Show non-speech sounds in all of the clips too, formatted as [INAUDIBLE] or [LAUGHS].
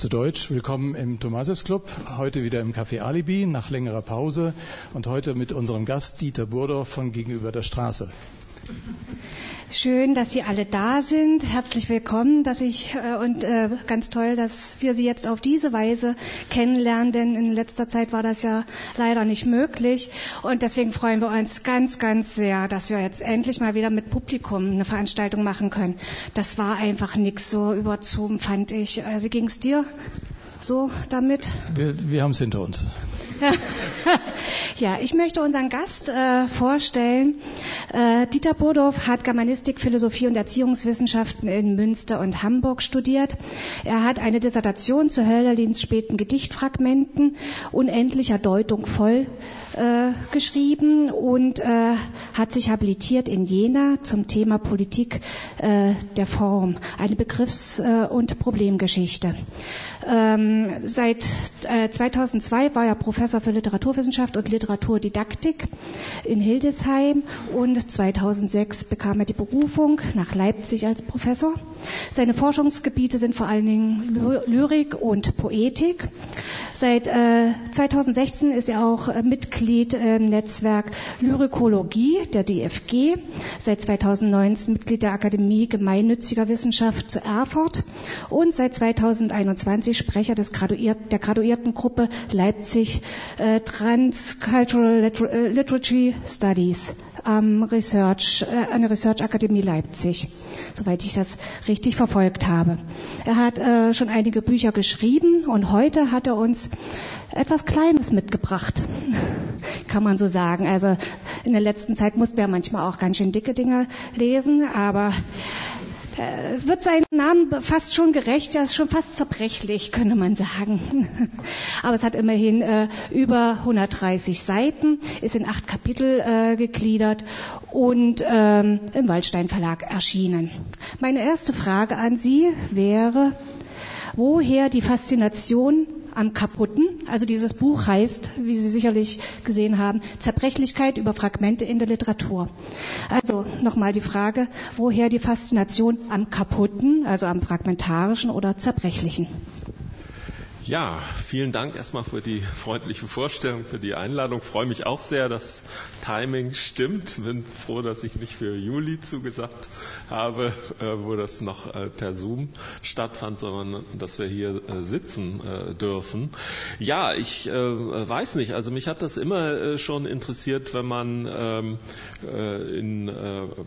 Zu Deutsch, willkommen im Thomasius Club, heute wieder im Café Alibi nach längerer Pause. Und heute mit unserem Gast Dieter Burdorf von Gegenüber der Straße. Schön, dass Sie alle da sind. Herzlich willkommen, dass ich äh, und äh, ganz toll, dass wir Sie jetzt auf diese Weise kennenlernen, denn in letzter Zeit war das ja leider nicht möglich und deswegen freuen wir uns ganz, ganz sehr, dass wir jetzt endlich mal wieder mit Publikum eine Veranstaltung machen können. Das war einfach nichts so über Zoom, fand ich. Äh, wie ging es dir so damit? Wir, wir haben es hinter uns. [LAUGHS] ja, ich möchte unseren Gast äh, vorstellen. Äh, Dieter Burdorf hat Germanistik, Philosophie und Erziehungswissenschaften in Münster und Hamburg studiert. Er hat eine Dissertation zu Hölderlins späten Gedichtfragmenten unendlicher Deutung voll äh, geschrieben und äh, hat sich habilitiert in Jena zum Thema Politik äh, der Form, eine Begriffs- äh, und Problemgeschichte. Ähm, seit 2002 äh, war er Professor für Literaturwissenschaft und Literaturdidaktik in Hildesheim und 2006 bekam er die Berufung nach Leipzig als Professor. Seine Forschungsgebiete sind vor allen Dingen Lyrik und Poetik. Seit äh, 2016 ist er auch äh, Mitglied im Netzwerk Lyrikologie der DFG. Seit 2019 Mitglied der Akademie Gemeinnütziger Wissenschaft zu Erfurt und seit 2021 Sprecher des Graduiert, der Graduiertengruppe Leipzig äh, Transcultural Liter äh, Literature Studies am Research, äh, an der Research Akademie Leipzig, soweit ich das richtig verfolgt habe. Er hat äh, schon einige Bücher geschrieben und heute hat er uns etwas Kleines mitgebracht, [LAUGHS] kann man so sagen. Also in der letzten Zeit mussten wir manchmal auch ganz schön dicke Dinge lesen, aber äh, wird seinem Namen fast schon gerecht, er ist schon fast zerbrechlich, könnte man sagen. [LAUGHS] Aber es hat immerhin äh, über 130 Seiten, ist in acht Kapitel äh, gegliedert und ähm, im Waldstein Verlag erschienen. Meine erste Frage an Sie wäre, woher die Faszination am Kaputten. Also dieses Buch heißt, wie Sie sicherlich gesehen haben, Zerbrechlichkeit über Fragmente in der Literatur. Also nochmal die Frage, woher die Faszination am Kaputten, also am Fragmentarischen oder Zerbrechlichen? Ja, vielen Dank erstmal für die freundliche Vorstellung, für die Einladung. Ich freue mich auch sehr, dass Timing stimmt. Bin froh, dass ich nicht für Juli zugesagt habe, äh, wo das noch äh, per Zoom stattfand, sondern dass wir hier äh, sitzen dürfen. Ja, ich weiß nicht. Also mich hat das immer schon interessiert, wenn man ähm, in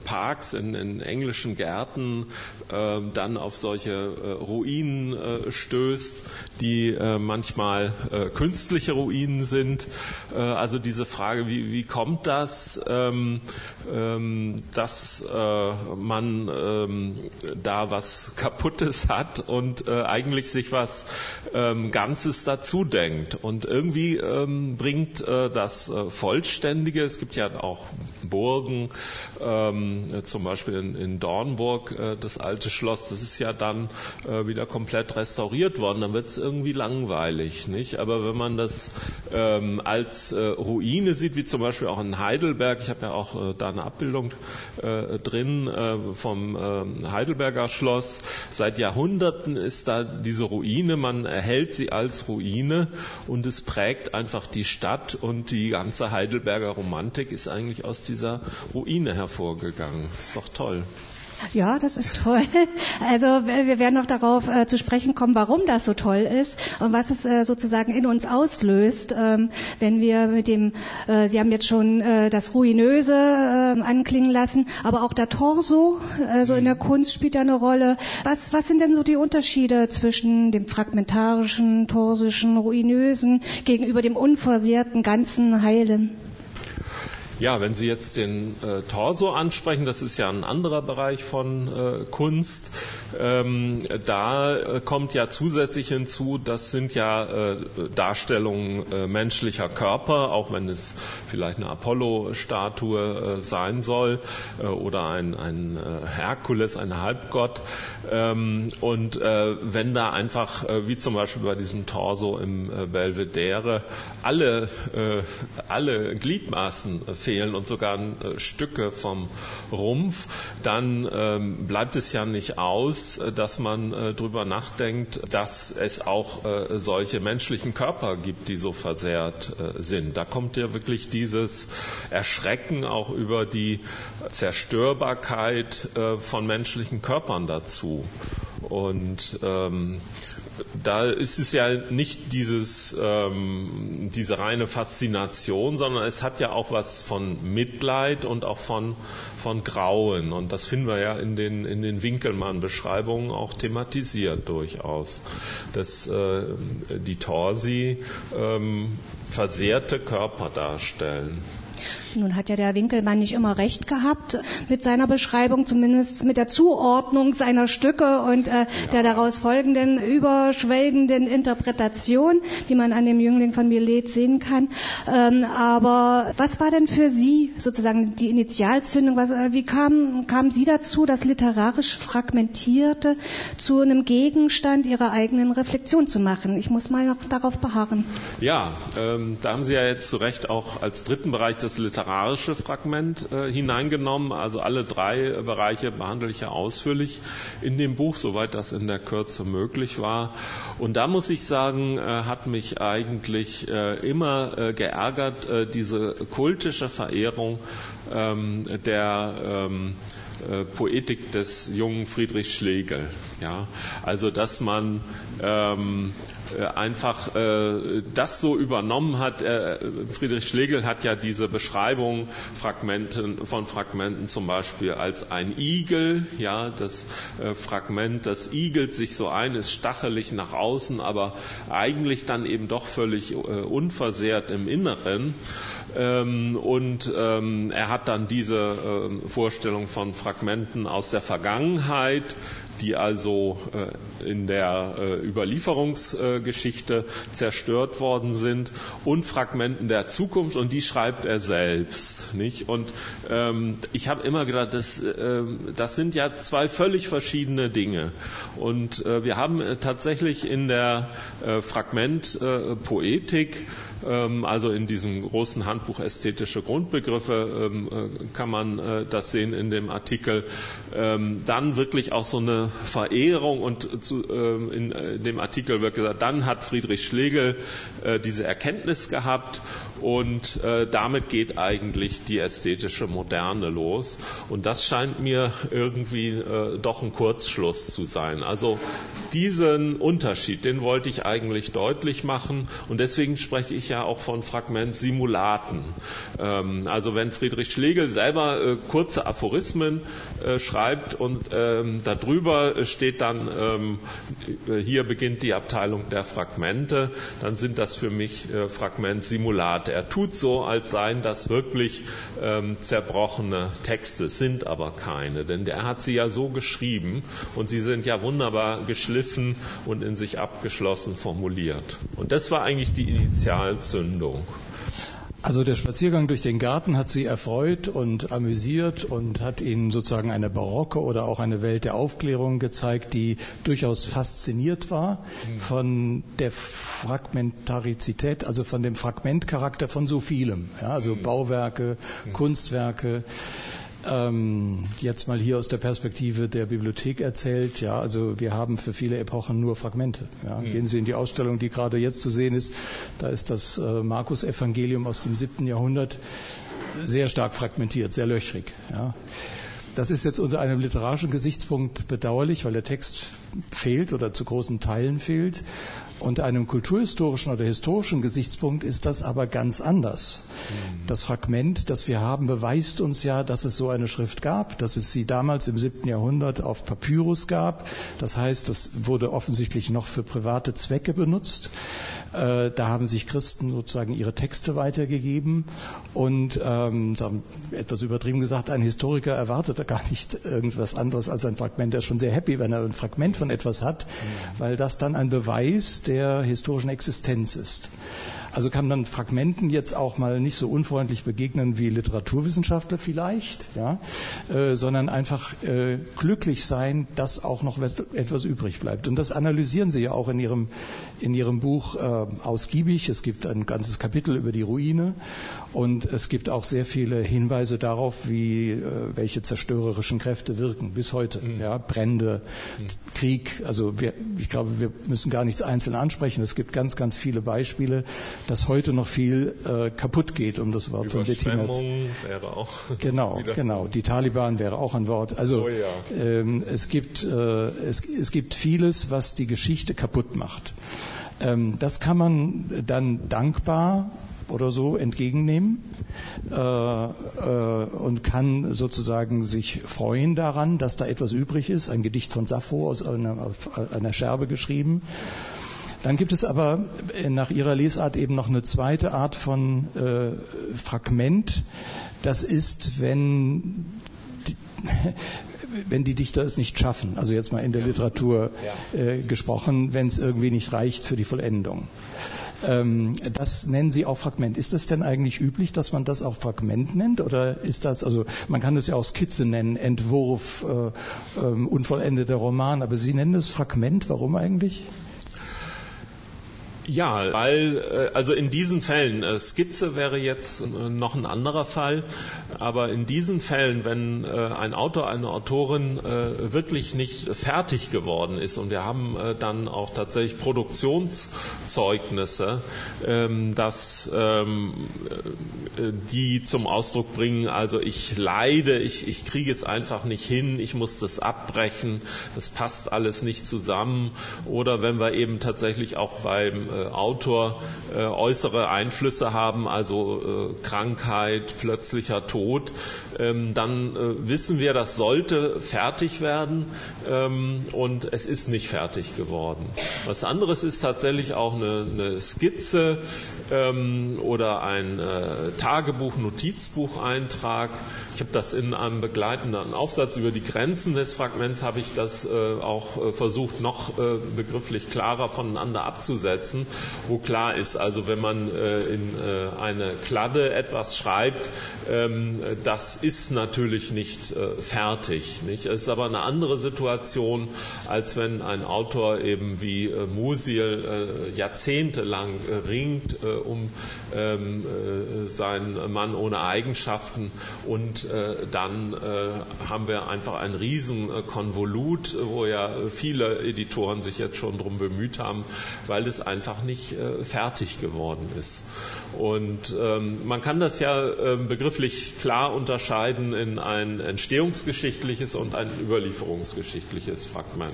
Parks, in, in englischen Gärten ähm, dann auf solche Ruinen stößt, die äh, manchmal äh, künstliche Ruinen sind. Äh, also diese Frage, wie, wie kommt das, ähm, ähm, dass äh, man ähm, da was Kaputtes hat und äh, eigentlich sich was ähm, Ganzes dazu denkt. Und irgendwie ähm, bringt das Vollständige, es gibt ja auch Burgen, ähm, zum Beispiel in, in Dornburg, das alte Schloss, das ist ja dann wieder komplett restauriert worden. Dann wird es irgendwie langweilig, nicht? Aber wenn man das ähm, als äh, Ruine sieht, wie zum Beispiel auch in Heidelberg, ich habe ja auch äh, da eine Abbildung äh, drin äh, vom ähm, Heidelberger Schloss. Seit Jahrhunderten ist da diese Ruine, man erhält sie als Ruine und es prägt einfach die Stadt und die ganze Heidelberger Romantik ist eigentlich aus dieser Ruine hervorgegangen. Ist doch toll. Ja, das ist toll. Also wir werden noch darauf äh, zu sprechen kommen, warum das so toll ist und was es äh, sozusagen in uns auslöst, ähm, wenn wir mit dem, äh, Sie haben jetzt schon äh, das Ruinöse äh, anklingen lassen, aber auch der Torso, also in der Kunst spielt ja eine Rolle. Was, was sind denn so die Unterschiede zwischen dem fragmentarischen, torsischen, ruinösen gegenüber dem unversehrten, ganzen, heilen? Ja, wenn Sie jetzt den äh, Torso ansprechen, das ist ja ein anderer Bereich von äh, Kunst, ähm, da äh, kommt ja zusätzlich hinzu, das sind ja äh, Darstellungen äh, menschlicher Körper, auch wenn es vielleicht eine Apollo-Statue äh, sein soll oder ein, ein Herkules, ein Halbgott. Ähm, und wenn da einfach, wie zum Beispiel bei diesem Torso im Belvedere, alle, alle Gliedmaßen fehlen und sogar Stücke vom Rumpf, dann ähm, bleibt es ja nicht aus, dass man äh, darüber nachdenkt, dass es auch äh, solche menschlichen Körper gibt, die so versehrt äh, sind. Da kommt ja wirklich dieses Erschrecken auch über die Zerstörbarkeit äh, von menschlichen Körpern dazu. Und ähm, da ist es ja nicht dieses, ähm, diese reine Faszination, sondern es hat ja auch was von Mitleid und auch von, von Grauen. Und das finden wir ja in den, in den Winkelmann-Beschreibungen auch thematisiert durchaus. Dass äh, die Torsi ähm, versehrte Körper darstellen. Nun hat ja der Winkelmann nicht immer recht gehabt mit seiner Beschreibung, zumindest mit der Zuordnung seiner Stücke und äh, der daraus folgenden überschwelgenden Interpretation, die man an dem Jüngling von Milet sehen kann. Ähm, aber was war denn für Sie sozusagen die Initialzündung? Was, äh, wie kamen kam Sie dazu, das literarisch Fragmentierte zu einem Gegenstand Ihrer eigenen Reflexion zu machen? Ich muss mal noch darauf beharren. Ja, ähm, da haben Sie ja jetzt zu Recht auch als dritten Bereich das Literarische literarische Fragment äh, hineingenommen. Also alle drei Bereiche behandle ich ja ausführlich in dem Buch, soweit das in der Kürze möglich war. Und da muss ich sagen, äh, hat mich eigentlich äh, immer geärgert diese kultische Verehrung ähm, der ähm, äh, Poetik des jungen Friedrich Schlegel. Ja? Also dass man ähm, äh, einfach äh, das so übernommen hat. Äh, Friedrich Schlegel hat ja diese Beschreibung Fragmenten, von Fragmenten zum Beispiel als ein Igel. Ja, das äh, Fragment, das igelt sich so ein, ist stachelig nach außen, aber eigentlich dann eben doch völlig unversehrt im Inneren. Ähm, und ähm, er hat dann diese ähm, Vorstellung von Fragmenten aus der Vergangenheit, die also äh, in der äh, Überlieferungsgeschichte zerstört worden sind, und Fragmenten der Zukunft, und die schreibt er selbst. Nicht? Und ähm, ich habe immer gedacht, das, äh, das sind ja zwei völlig verschiedene Dinge. Und äh, wir haben äh, tatsächlich in der äh, Fragmentpoetik ähm, also in diesem großen Handbuch Ästhetische Grundbegriffe ähm, äh, kann man äh, das sehen in dem Artikel. Ähm, dann wirklich auch so eine Verehrung und in dem Artikel wird gesagt, dann hat Friedrich Schlegel äh, diese Erkenntnis gehabt und damit geht eigentlich die ästhetische Moderne los. Und das scheint mir irgendwie doch ein Kurzschluss zu sein. Also diesen Unterschied, den wollte ich eigentlich deutlich machen und deswegen spreche ich ja auch von Fragmentsimulaten. Ähm, also wenn Friedrich Schlegel selber äh, kurze Aphorismen äh, schreibt und ähm, darüber steht dann, ähm, hier beginnt die Abteilung der Fragmente, dann sind das für mich äh, Fragmentsimulate. Er tut so, als seien das wirklich zerbrochene Texte, sind aber keine, denn er hat sie ja so geschrieben und sie sind ja wunderbar geschliffen und in sich abgeschlossen formuliert. Und das war eigentlich die Initial Entzündung. Also der Spaziergang durch den Garten hat Sie erfreut und amüsiert und hat Ihnen sozusagen eine barocke oder auch eine Welt der Aufklärung gezeigt, die durchaus fasziniert war mhm. von der Fragmentarizität, also von dem Fragmentcharakter von so vielem. Ja, also mhm. Bauwerke, mhm. Kunstwerke, ähm, jetzt mal hier aus der Perspektive der Bibliothek erzählt. Ja, also wir haben für viele Epochen nur Fragmente. Ja. Mhm. Gehen Sie in die Ausstellung, die gerade jetzt zu sehen ist. Da ist das äh, Markus-Evangelium aus dem siebten Jahrhundert sehr stark fragmentiert, sehr löchrig. Ja. das ist jetzt unter einem literarischen Gesichtspunkt bedauerlich, weil der Text fehlt oder zu großen Teilen fehlt. Unter einem kulturhistorischen oder historischen Gesichtspunkt ist das aber ganz anders. Mhm. Das Fragment, das wir haben, beweist uns ja, dass es so eine Schrift gab, dass es sie damals im 7. Jahrhundert auf Papyrus gab. Das heißt, das wurde offensichtlich noch für private Zwecke benutzt. Äh, da haben sich Christen sozusagen ihre Texte weitergegeben und ähm, etwas übertrieben gesagt, ein Historiker erwartet gar nicht irgendwas anderes als ein Fragment. Er ist schon sehr happy, wenn er ein Fragment von etwas hat, weil das dann ein Beweis der historischen Existenz ist. Also kann man Fragmenten jetzt auch mal nicht so unfreundlich begegnen wie Literaturwissenschaftler vielleicht, ja, äh, sondern einfach äh, glücklich sein, dass auch noch etwas übrig bleibt. Und das analysieren Sie ja auch in Ihrem, in Ihrem Buch äh, ausgiebig. Es gibt ein ganzes Kapitel über die Ruine und es gibt auch sehr viele Hinweise darauf, wie äh, welche zerstörerischen Kräfte wirken bis heute. Mhm. Ja, Brände, mhm. Krieg. Also wir, ich glaube, wir müssen gar nichts einzeln ansprechen. Es gibt ganz, ganz viele Beispiele, dass heute noch viel äh, kaputt geht, um das Wort von Bettina wäre auch. [LAUGHS] Genau, genau. Die Taliban wäre auch ein Wort. Also oh ja. ähm, es, gibt, äh, es, es gibt vieles, was die Geschichte kaputt macht. Ähm, das kann man dann dankbar oder so entgegennehmen äh, äh, und kann sozusagen sich freuen daran, dass da etwas übrig ist. Ein Gedicht von Sappho aus einer, einer Scherbe geschrieben. Dann gibt es aber nach Ihrer Lesart eben noch eine zweite Art von äh, Fragment. Das ist, wenn die, [LAUGHS] wenn die Dichter es nicht schaffen, also jetzt mal in der Literatur äh, gesprochen, wenn es irgendwie nicht reicht für die Vollendung. Ähm, das nennen Sie auch Fragment. Ist das denn eigentlich üblich, dass man das auch Fragment nennt? Oder ist das, also man kann es ja auch Skizze nennen, Entwurf, äh, äh, unvollendeter Roman, aber Sie nennen es Fragment. Warum eigentlich? Ja, weil äh, also in diesen Fällen, äh, Skizze wäre jetzt äh, noch ein anderer Fall, aber in diesen Fällen, wenn ein Autor, eine Autorin wirklich nicht fertig geworden ist und wir haben dann auch tatsächlich Produktionszeugnisse, ähm, dass ähm, die zum Ausdruck bringen, also ich leide, ich, ich kriege es einfach nicht hin, ich muss das abbrechen, das passt alles nicht zusammen. Oder wenn wir eben tatsächlich auch beim Autor äh, äußere Einflüsse haben, also äh, Krankheit, plötzlicher Tod, ähm, dann äh, wissen wir, das sollte fertig werden ähm, und es ist nicht fertig geworden. Was anderes ist tatsächlich auch eine, eine Skizze ähm, oder ein äh, Tagebuch, Notizbucheintrag. Ich habe das in einem begleitenden Aufsatz über die Grenzen des Fragments habe ich das äh, auch versucht, noch begrifflich klarer voneinander abzusetzen wo klar ist, also wenn man äh, in äh, eine Kladde etwas schreibt, ähm, das ist natürlich nicht äh, fertig. Nicht? Es ist aber eine andere Situation, als wenn ein Autor eben wie Musil jahrzehntelang ringt um ähm, seinen Mann ohne Eigenschaften und dann haben wir einfach ein Riesenkonvolut, wo ja viele Editoren sich jetzt schon drum bemüht haben, weil es einfach nicht nicht äh, fertig geworden ist. Und ähm, man kann das ja äh, begrifflich klar unterscheiden in ein entstehungsgeschichtliches und ein überlieferungsgeschichtliches Fragment.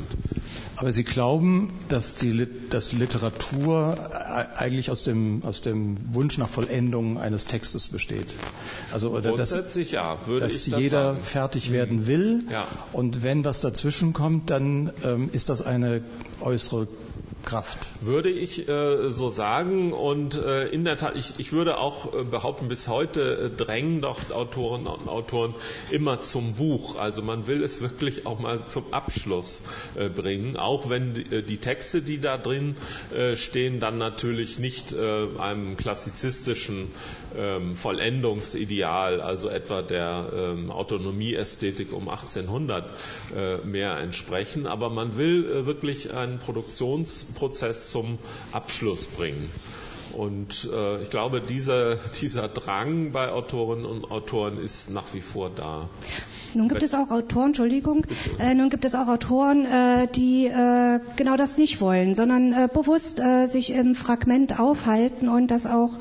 Aber Sie glauben, dass, die, dass Literatur äh, eigentlich aus dem, aus dem Wunsch nach Vollendung eines Textes besteht? Also, oder Grundsätzlich dass, ja, würde dass ich das jeder sagen. fertig werden will ja. und wenn was dazwischen kommt, dann ähm, ist das eine äußere Kraft. Würde ich äh, so sagen und äh, in der Tat, ich, ich würde auch äh, behaupten, bis heute äh, drängen doch Autoren und Autoren immer zum Buch. Also man will es wirklich auch mal zum Abschluss äh, bringen, auch wenn die, äh, die, Texte, die da drin stehen, dann natürlich nicht einem klassizistischen ähm, Vollendungsideal, also etwa der ähm, Autonomieästhetik um 1800 mehr entsprechen. Aber man will wirklich einen Produktions Prozess zum Abschluss bringen. Und äh, ich glaube, dieser, dieser Drang bei Autorinnen und Autoren ist nach wie vor da. Nun gibt es auch Autoren, Entschuldigung, äh, nun gibt es auch Autoren, äh, die äh, genau das nicht wollen, sondern äh, bewusst äh, sich im Fragment aufhalten und das auch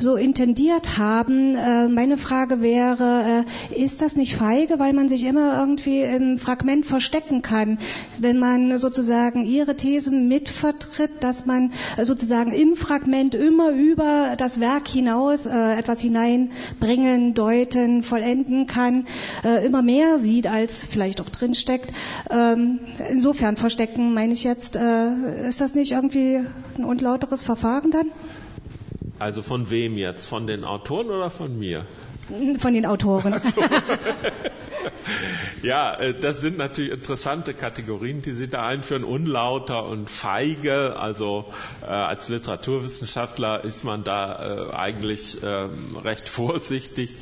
so intendiert haben. Äh, meine Frage wäre, äh, ist das nicht feige, weil man sich immer irgendwie im Fragment verstecken kann, wenn man sozusagen Ihre Thesen mitvertritt, dass man sozusagen im Fragment immer über das Werk hinaus äh, etwas hineinbringen, deuten, vollenden kann, äh, immer mehr sieht, als vielleicht auch drinsteckt. Ähm, insofern verstecken, meine ich jetzt, äh, ist das nicht irgendwie ein unlauteres Verfahren dann? Also von wem jetzt? Von den Autoren oder von mir? Von den Autoren. So. [LAUGHS] ja, äh, das sind natürlich interessante Kategorien, die Sie da einführen. Unlauter und feige. Also äh, als Literaturwissenschaftler ist man da äh, eigentlich äh, recht vorsichtig,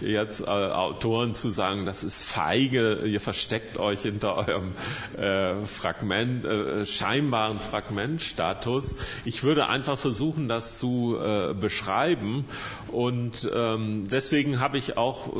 jetzt äh, Autoren zu sagen, das ist feige, ihr versteckt euch hinter eurem äh, Fragment, scheinbaren Fragmentstatus. Ich würde einfach versuchen, das zu beschreiben und ähm, deswegen deswegen habe ich auch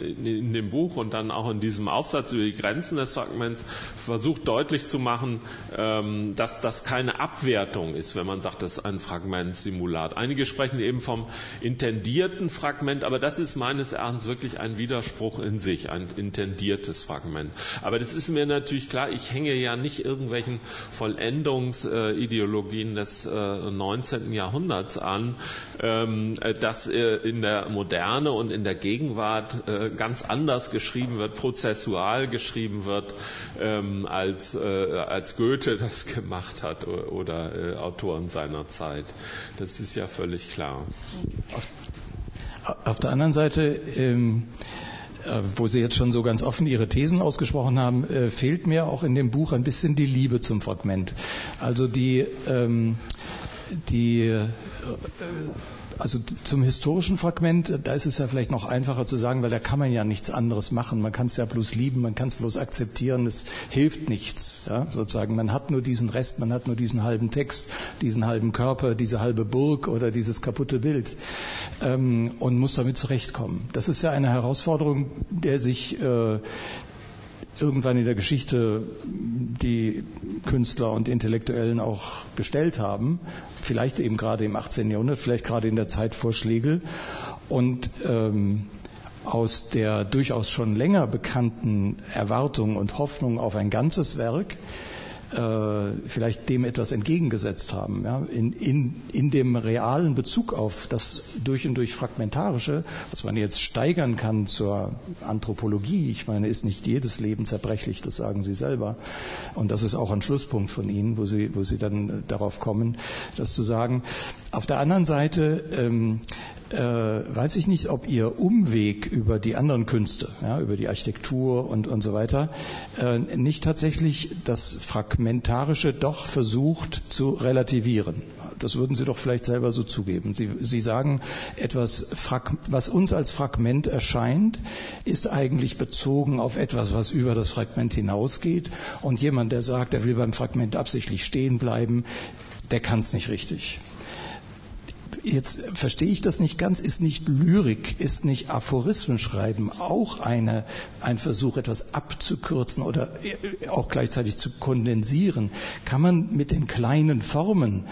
äh, in dem Buch und dann auch in diesem Aufsatz über die Grenzen des Fragments versucht deutlich zu machen, ähm, dass das keine Abwertung ist, wenn man sagt, das ist ein Fragmentsimulat. Einige sprechen eben vom intendierten Fragment, aber das ist meines Erachtens wirklich ein Widerspruch in sich, ein intendiertes Fragment. Aber das ist mir natürlich klar, ich hänge ja nicht irgendwelchen Vollendungsideologien des 19. Äh, Jahrhunderts an, ähm, dass äh, in der Moderne und in in der Gegenwart äh, ganz anders geschrieben wird, prozessual geschrieben wird, ähm, als, äh, als Goethe das [LAUGHS] gemacht hat oder, oder äh, Autoren seiner Zeit. Das ist ja völlig klar. Auf, auf der anderen Seite, ähm, äh, wo Sie jetzt schon so ganz offen Ihre Thesen ausgesprochen haben, äh, fehlt mir auch in dem Buch ein bisschen die Liebe zum Fragment. Also die, ähm, die äh, also zum historischen Fragment, da ist es ja vielleicht noch einfacher zu sagen, weil da kann man ja nichts anderes machen. Man kann es ja bloß lieben, man kann es bloß akzeptieren, es hilft nichts. Ja, sozusagen, man hat nur diesen Rest, man hat nur diesen halben Text, diesen halben Körper, diese halbe Burg oder dieses kaputte Bild ähm, und muss damit zurechtkommen. Das ist ja eine Herausforderung, der sich äh, irgendwann in der Geschichte die Künstler und Intellektuellen auch gestellt haben, vielleicht eben gerade im 18. Jahrhundert, vielleicht gerade in der Zeit vor Schlegel. Und ähm, aus der durchaus schon länger bekannten Erwartung und Hoffnung auf ein ganzes Werk äh, vielleicht dem etwas entgegengesetzt haben. Ja? In, in, in dem realen Bezug auf das durch und durch Fragmentarische, was man jetzt steigern kann zur Anthropologie. Ich meine, ist nicht jedes Leben zerbrechlich, das sagen Sie selber. Und das ist auch ein Schlusspunkt von Ihnen, wo Sie, wo Sie dann darauf kommen, das zu sagen. Auf der anderen Seite ähm, äh, weiß ich nicht, ob Ihr Umweg über die anderen Künste, ja, über die Architektur und, und so weiter, äh, nicht tatsächlich das Fragmentarische doch versucht zu relativieren. Das würden Sie doch vielleicht selber so zugeben. Sie, Sie sagen, etwas, was uns als Fragment erscheint, ist eigentlich bezogen auf etwas, was über das Fragment hinausgeht. Und jemand, der sagt, er will beim Fragment absichtlich stehen bleiben, der kann es nicht richtig jetzt verstehe ich das nicht ganz, ist nicht Lyrik, ist nicht Aphorismenschreiben auch eine, ein Versuch, etwas abzukürzen oder auch gleichzeitig zu kondensieren? Kann man mit den kleinen Formen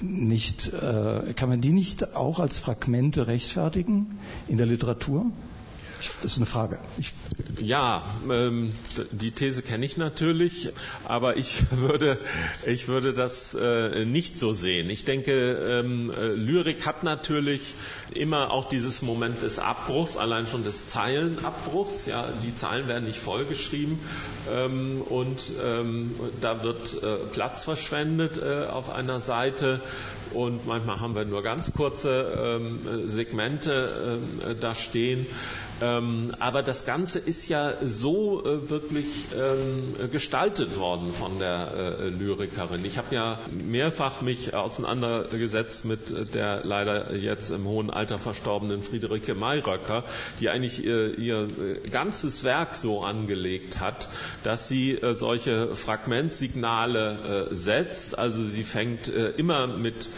nicht, äh, kann man die nicht auch als Fragmente rechtfertigen in der Literatur? Das ist eine Frage. Ich ja, ähm, die These kenne ich natürlich, aber ich [LAUGHS] würde, ich würde das äh, nicht so sehen. Ich denke, ähm, äh, Lyrik hat natürlich immer auch dieses Moment des Abbruchs, allein schon des Zeilenabbruchs. Ja, die Zeilen werden nicht vollgeschrieben ähm, und ähm, da wird äh, Platz verschwendet äh, auf einer Seite und manchmal haben wir nur ganz kurze ähm, Segmente äh, da stehen. Ähm, aber das Ganze ist ja so äh, wirklich ähm, gestaltet worden von der äh, Lyrikerin. Ich habe ja mehrfach mich auseinandergesetzt mit der leider jetzt im hohen Alter verstorbenen Friederike Mayröcker, die eigentlich äh, ihr ganzes Werk so angelegt hat, dass sie solche Fragmentsignale setzt. Also sie fängt immer mit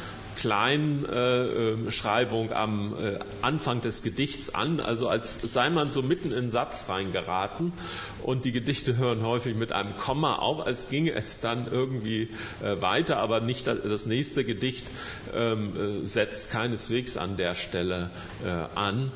Kleinschreibung am Anfang des Gedichts an, also als sei man so mitten in den Satz reingeraten und die Gedichte hören häufig mit einem Komma auf, als ginge es dann irgendwie weiter, aber nicht das nächste Gedicht ähm, setzt keineswegs an der Stelle an.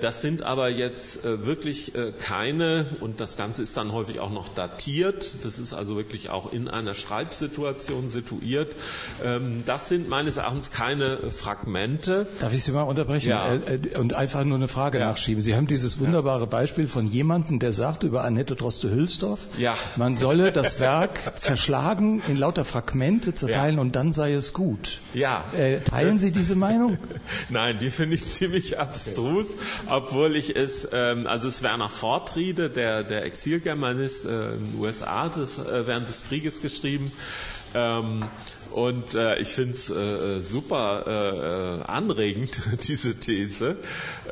Das sind aber jetzt wirklich keine, und das Ganze ist dann häufig auch noch datiert, das ist also wirklich auch in einer Schreibsituation situiert. Ähm, das sind meines Erachtens keine Fragmente. Darf ich Sie mal unterbrechen ja. Äh, äh, und einfach nur eine Frage ja. nachschieben? Sie haben dieses wunderbare Beispiel von jemandem, der sagt über Annette Droste-Hülsdorf, ja. man solle das Werk zerschlagen, in lauter Fragmente zerteilen und dann sei es gut. Ja. Äh, teilen Sie diese Meinung? [LAUGHS] Nein, die finde ich ziemlich abstrus, okay. obwohl ich es, ähm, also es Werner Fortriede, der, der Exilgermanist äh, in den USA des, äh, während des Krieges geschrieben, ähm, und äh, ich finde es äh, super äh, anregend, [LAUGHS] diese These.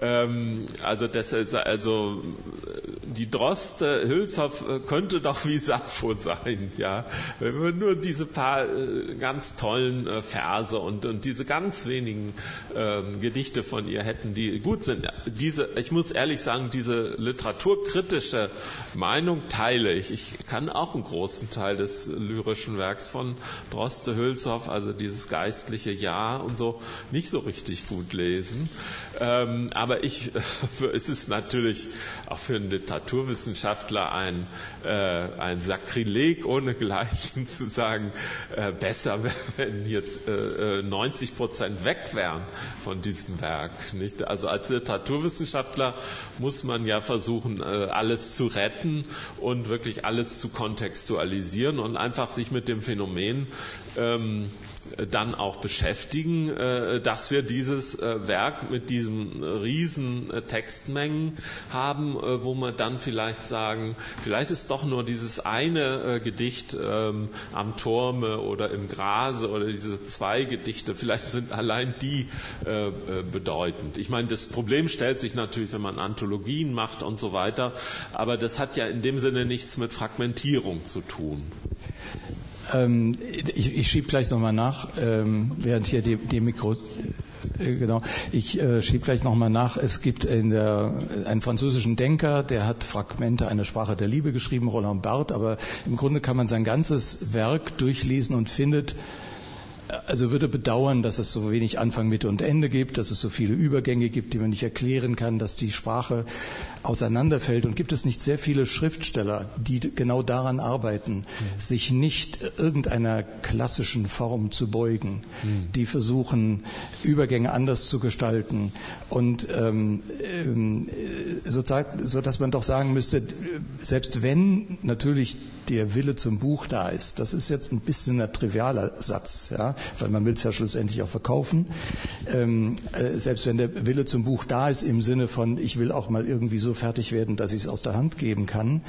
Ähm, also, das, also die Droste Hülshoff äh, könnte doch wie Sappho sein, ja. Wenn wir nur diese paar äh, ganz tollen äh, Verse und, und diese ganz wenigen ähm, Gedichte von ihr hätten, die gut sind. Diese, ich muss ehrlich sagen, diese literaturkritische Meinung teile ich. Ich kann auch einen großen Teil des lyrischen Werks von Droste Hülshoff Hülshoff, also dieses geistliche Ja und so, nicht so richtig gut lesen. Ähm, aber ich, [LAUGHS] es ist natürlich auch für einen Literaturwissenschaftler ein, äh, ein Sakrileg ohnegleichen zu sagen, äh, besser, [LAUGHS] wenn jetzt äh, 90 Prozent weg wären von diesem Werk. Nicht? Also als Literaturwissenschaftler muss man ja versuchen, äh, alles zu retten und wirklich alles zu kontextualisieren und einfach sich mit dem Phänomen ähm, dann auch beschäftigen, äh, dass wir dieses äh, Werk mit diesen riesen äh, Textmengen haben, wo wir dann vielleicht sagen, vielleicht ist doch nur dieses eine Gedicht ähm, am Turme oder im Grase oder diese zwei Gedichte, vielleicht sind allein die bedeutend. Ich meine, das Problem stellt sich natürlich, wenn man Anthologien macht und so weiter, aber das hat ja in dem Sinne nichts mit Fragmentierung zu tun. Ähm, ich, ich schiebe gleich nochmal nach, ähm, während hier die, die Mikro. Äh, genau. Ich äh, schiebe gleich nochmal nach. Es gibt der, einen französischen Denker, der hat Fragmente einer Sprache der Liebe geschrieben, Roland Barthes, aber im Grunde kann man sein ganzes Werk durchlesen und findet, also würde bedauern, dass es so wenig Anfang, Mitte und Ende gibt, dass es so viele Übergänge gibt, die man nicht erklären kann, dass die Sprache auseinanderfällt. Und gibt es nicht sehr viele Schriftsteller, die genau daran arbeiten, mhm. sich nicht irgendeiner klassischen Form zu beugen, mhm. die versuchen, Übergänge anders zu gestalten und ähm, ähm, so, so dass man doch sagen müsste, selbst wenn natürlich der Wille zum Buch da ist, das ist jetzt ein bisschen ein trivialer Satz, ja, weil man will es ja schlussendlich auch verkaufen. Ähm, äh, selbst wenn der Wille zum Buch da ist im Sinne von, ich will auch mal irgendwie so fertig werden, dass ich es aus der Hand geben kann,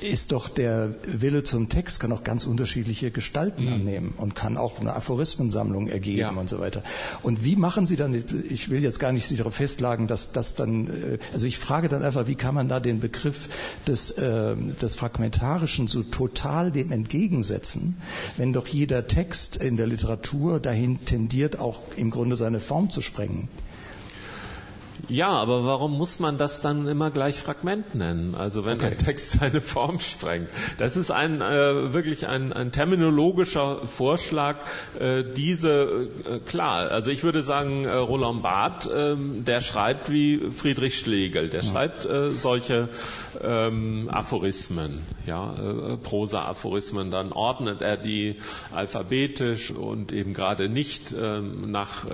ist doch der Wille zum Text kann auch ganz unterschiedliche Gestalten mhm. annehmen und kann auch eine Aphorismensammlung ergeben ja. und so weiter. Und wie machen Sie dann, ich will jetzt gar nicht sich darauf festlagen, dass das dann, äh, also ich frage dann einfach, wie kann man da den Begriff des, äh, des Fragmentarischen so total dem entgegensetzen, wenn doch jeder Text in der Literatur Literatur dahin tendiert, auch im Grunde seine Form zu sprengen. Ja, aber warum muss man das dann immer gleich Fragment nennen? Also wenn okay. ein Text seine Form sprengt. Das ist ein äh, wirklich ein, ein, terminologischer Vorschlag. Äh, diese äh, klar, also ich würde sagen, äh, Roland Barth, ähm, der schreibt wie Friedrich Schlegel, der ja. schreibt äh, solche ähm, Aphorismen, ja, äh, Prosa-Aphorismen. Dann ordnet er die alphabetisch und eben gerade nicht ähm, nach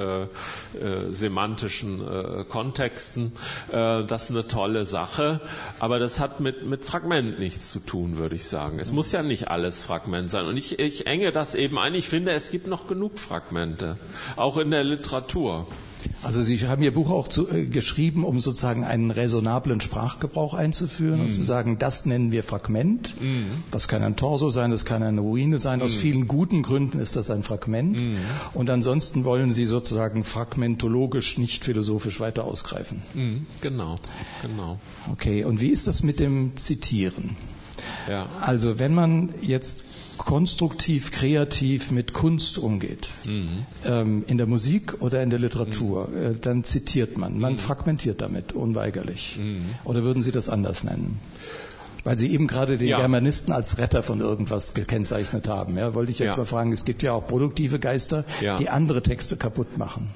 semantischen Kontexten Kontexten. Äh, das ist eine tolle Sache, aber das hat mit, mit Fragment nichts zu tun, würde ich sagen. Es muss ja nicht alles Fragment sein. Und ich, ich enge das eben ein. Ich finde, es gibt noch genug Fragmente, auch in der Literatur. Also Sie haben Ihr Buch auch zu, äh, geschrieben, um sozusagen einen raisonablen Sprachgebrauch einzuführen mm. und zu sagen, das nennen wir Fragment. Mm. Das kann ein Torso sein, das kann eine Ruine sein. Mm. Aus vielen guten Gründen ist das ein Fragment. Mm. Und ansonsten wollen Sie sozusagen fragmentologisch, nicht philosophisch weiter ausgreifen. Genau, genau. Okay, und wie ist das mit dem Zitieren? Ja. Also wenn man jetzt konstruktiv, kreativ mit Kunst umgeht, mhm. ähm, in der Musik oder in der Literatur, mhm. äh, dann zitiert man. Man mhm. fragmentiert damit, unweigerlich. Mhm. Oder würden Sie das anders nennen? Weil Sie eben gerade den ja. Germanisten als Retter von irgendwas gekennzeichnet haben. Ja, wollte ich jetzt ja. mal fragen, es gibt ja auch produktive Geister, die andere Texte kaputt machen.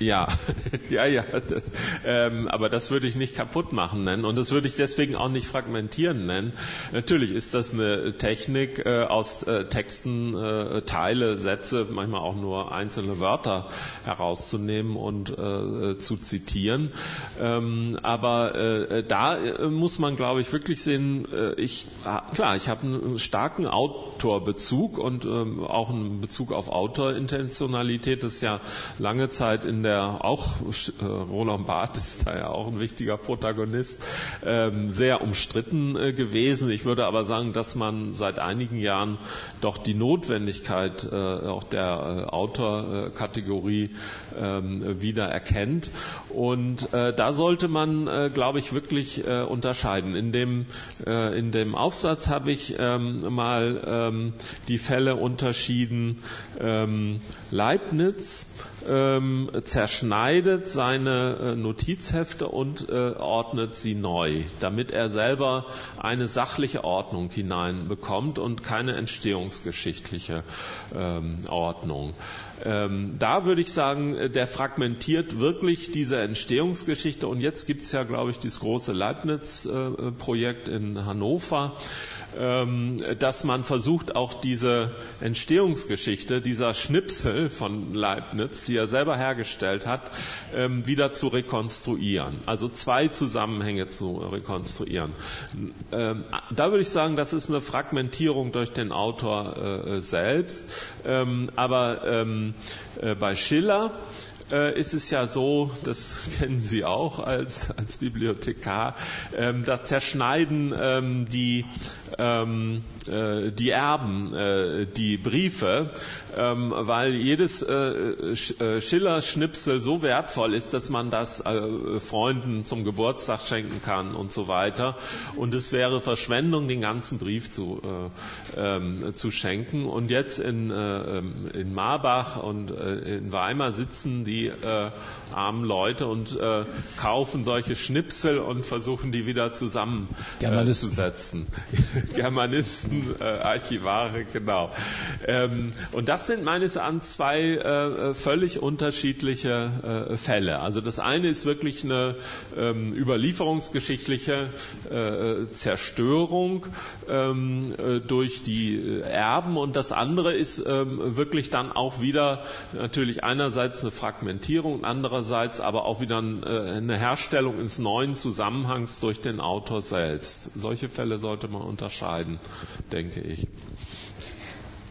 Ja, [LAUGHS] ja, ja. Das, ähm, aber das würde ich nicht kaputt machen nennen und das würde ich deswegen auch nicht fragmentieren nennen. Natürlich ist das eine Technik, äh, aus äh, Texten äh, Teile, Sätze, manchmal auch nur einzelne Wörter herauszunehmen und äh, zu zitieren. Ähm, aber äh, da äh, muss man, glaube ich, wirklich sehen, ich, klar, ich habe einen starken Autorbezug und ähm, auch einen Bezug auf Autorintentionalität. Das ist ja lange Zeit in der der auch, äh, Roland Barth ist da ja auch ein wichtiger Protagonist, ähm, sehr umstritten äh, gewesen. Ich würde aber sagen, dass man seit einigen Jahren doch die Notwendigkeit äh, auch der Autorkategorie ähm, wieder erkennt. Und da sollte man, glaube ich, wirklich unterscheiden. In dem, in dem Aufsatz habe ich ähm, mal die Fälle unterschieden Leibniz, ähm, zerschneidet seine äh, Notizhefte und äh, ordnet sie neu, damit er selber eine sachliche Ordnung hineinbekommt und keine entstehungsgeschichtliche ähm, Ordnung. Ähm, da würde ich sagen, äh, der fragmentiert wirklich diese Entstehungsgeschichte und jetzt gibt es ja, glaube ich, dieses große Leibniz-Projekt in Hannover dass man versucht, auch diese Entstehungsgeschichte dieser Schnipsel von Leibniz, die er selber hergestellt hat, ähm, wieder zu rekonstruieren. Also zwei Zusammenhänge zu rekonstruieren. Ähm, da würde ich sagen, das ist eine Fragmentierung durch den Autor äh, selbst. aber äh, bei Schiller äh, ist es ja so, das [LAUGHS] kennen Sie auch als, als Bibliothekar, ähm, das zerschneiden ähm, die, ähm, äh, die Erben äh, die Briefe, ähm, weil jedes äh, äh, Schiller-Schnipsel so wertvoll ist, dass man das äh, Freunden zum Geburtstag schenken kann und so weiter. Und es wäre Verschwendung, den ganzen Brief zu, ähm, zu schenken. Und jetzt in, ähm, in Marbach und in Weimar sitzen die äh, armen Leute und äh, kaufen solche Schnipsel und versuchen die wieder zusammenzusetzen. Äh, [LAUGHS] Germanisten, äh, Archivare, genau. Ähm, und das sind meines Erachtens zwei äh, völlig unterschiedliche Fälle. Also das eine ist wirklich eine ähm, überlieferungsgeschichtliche Zerstörung ähm, durch die Erben und das andere ist ähm, wirklich dann auch wieder natürlich einerseits eine Fragmentierung Orientierung, andererseits aber auch wieder äh, eine Herstellung ins neuen Zusammenhangs durch den Autor selbst. Solche Fälle sollte man unterscheiden, denke ich.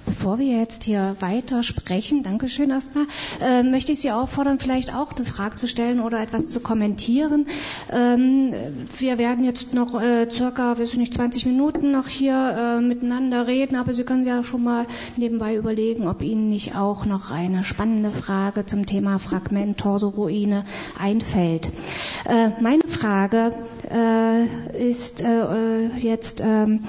Bevor wir jetzt hier weiter sprechen, Dankeschön erstmal, äh, möchte ich Sie auffordern, vielleicht auch eine Frage zu stellen oder etwas zu kommentieren. Ähm, wir werden jetzt noch äh, circa, ich nicht, 20 Minuten noch hier äh, miteinander reden, aber Sie können ja schon mal nebenbei überlegen, ob Ihnen nicht auch noch eine spannende Frage zum Thema Fragment Torso-Ruine einfällt. Äh, meine Frage äh, ist äh, jetzt, ähm,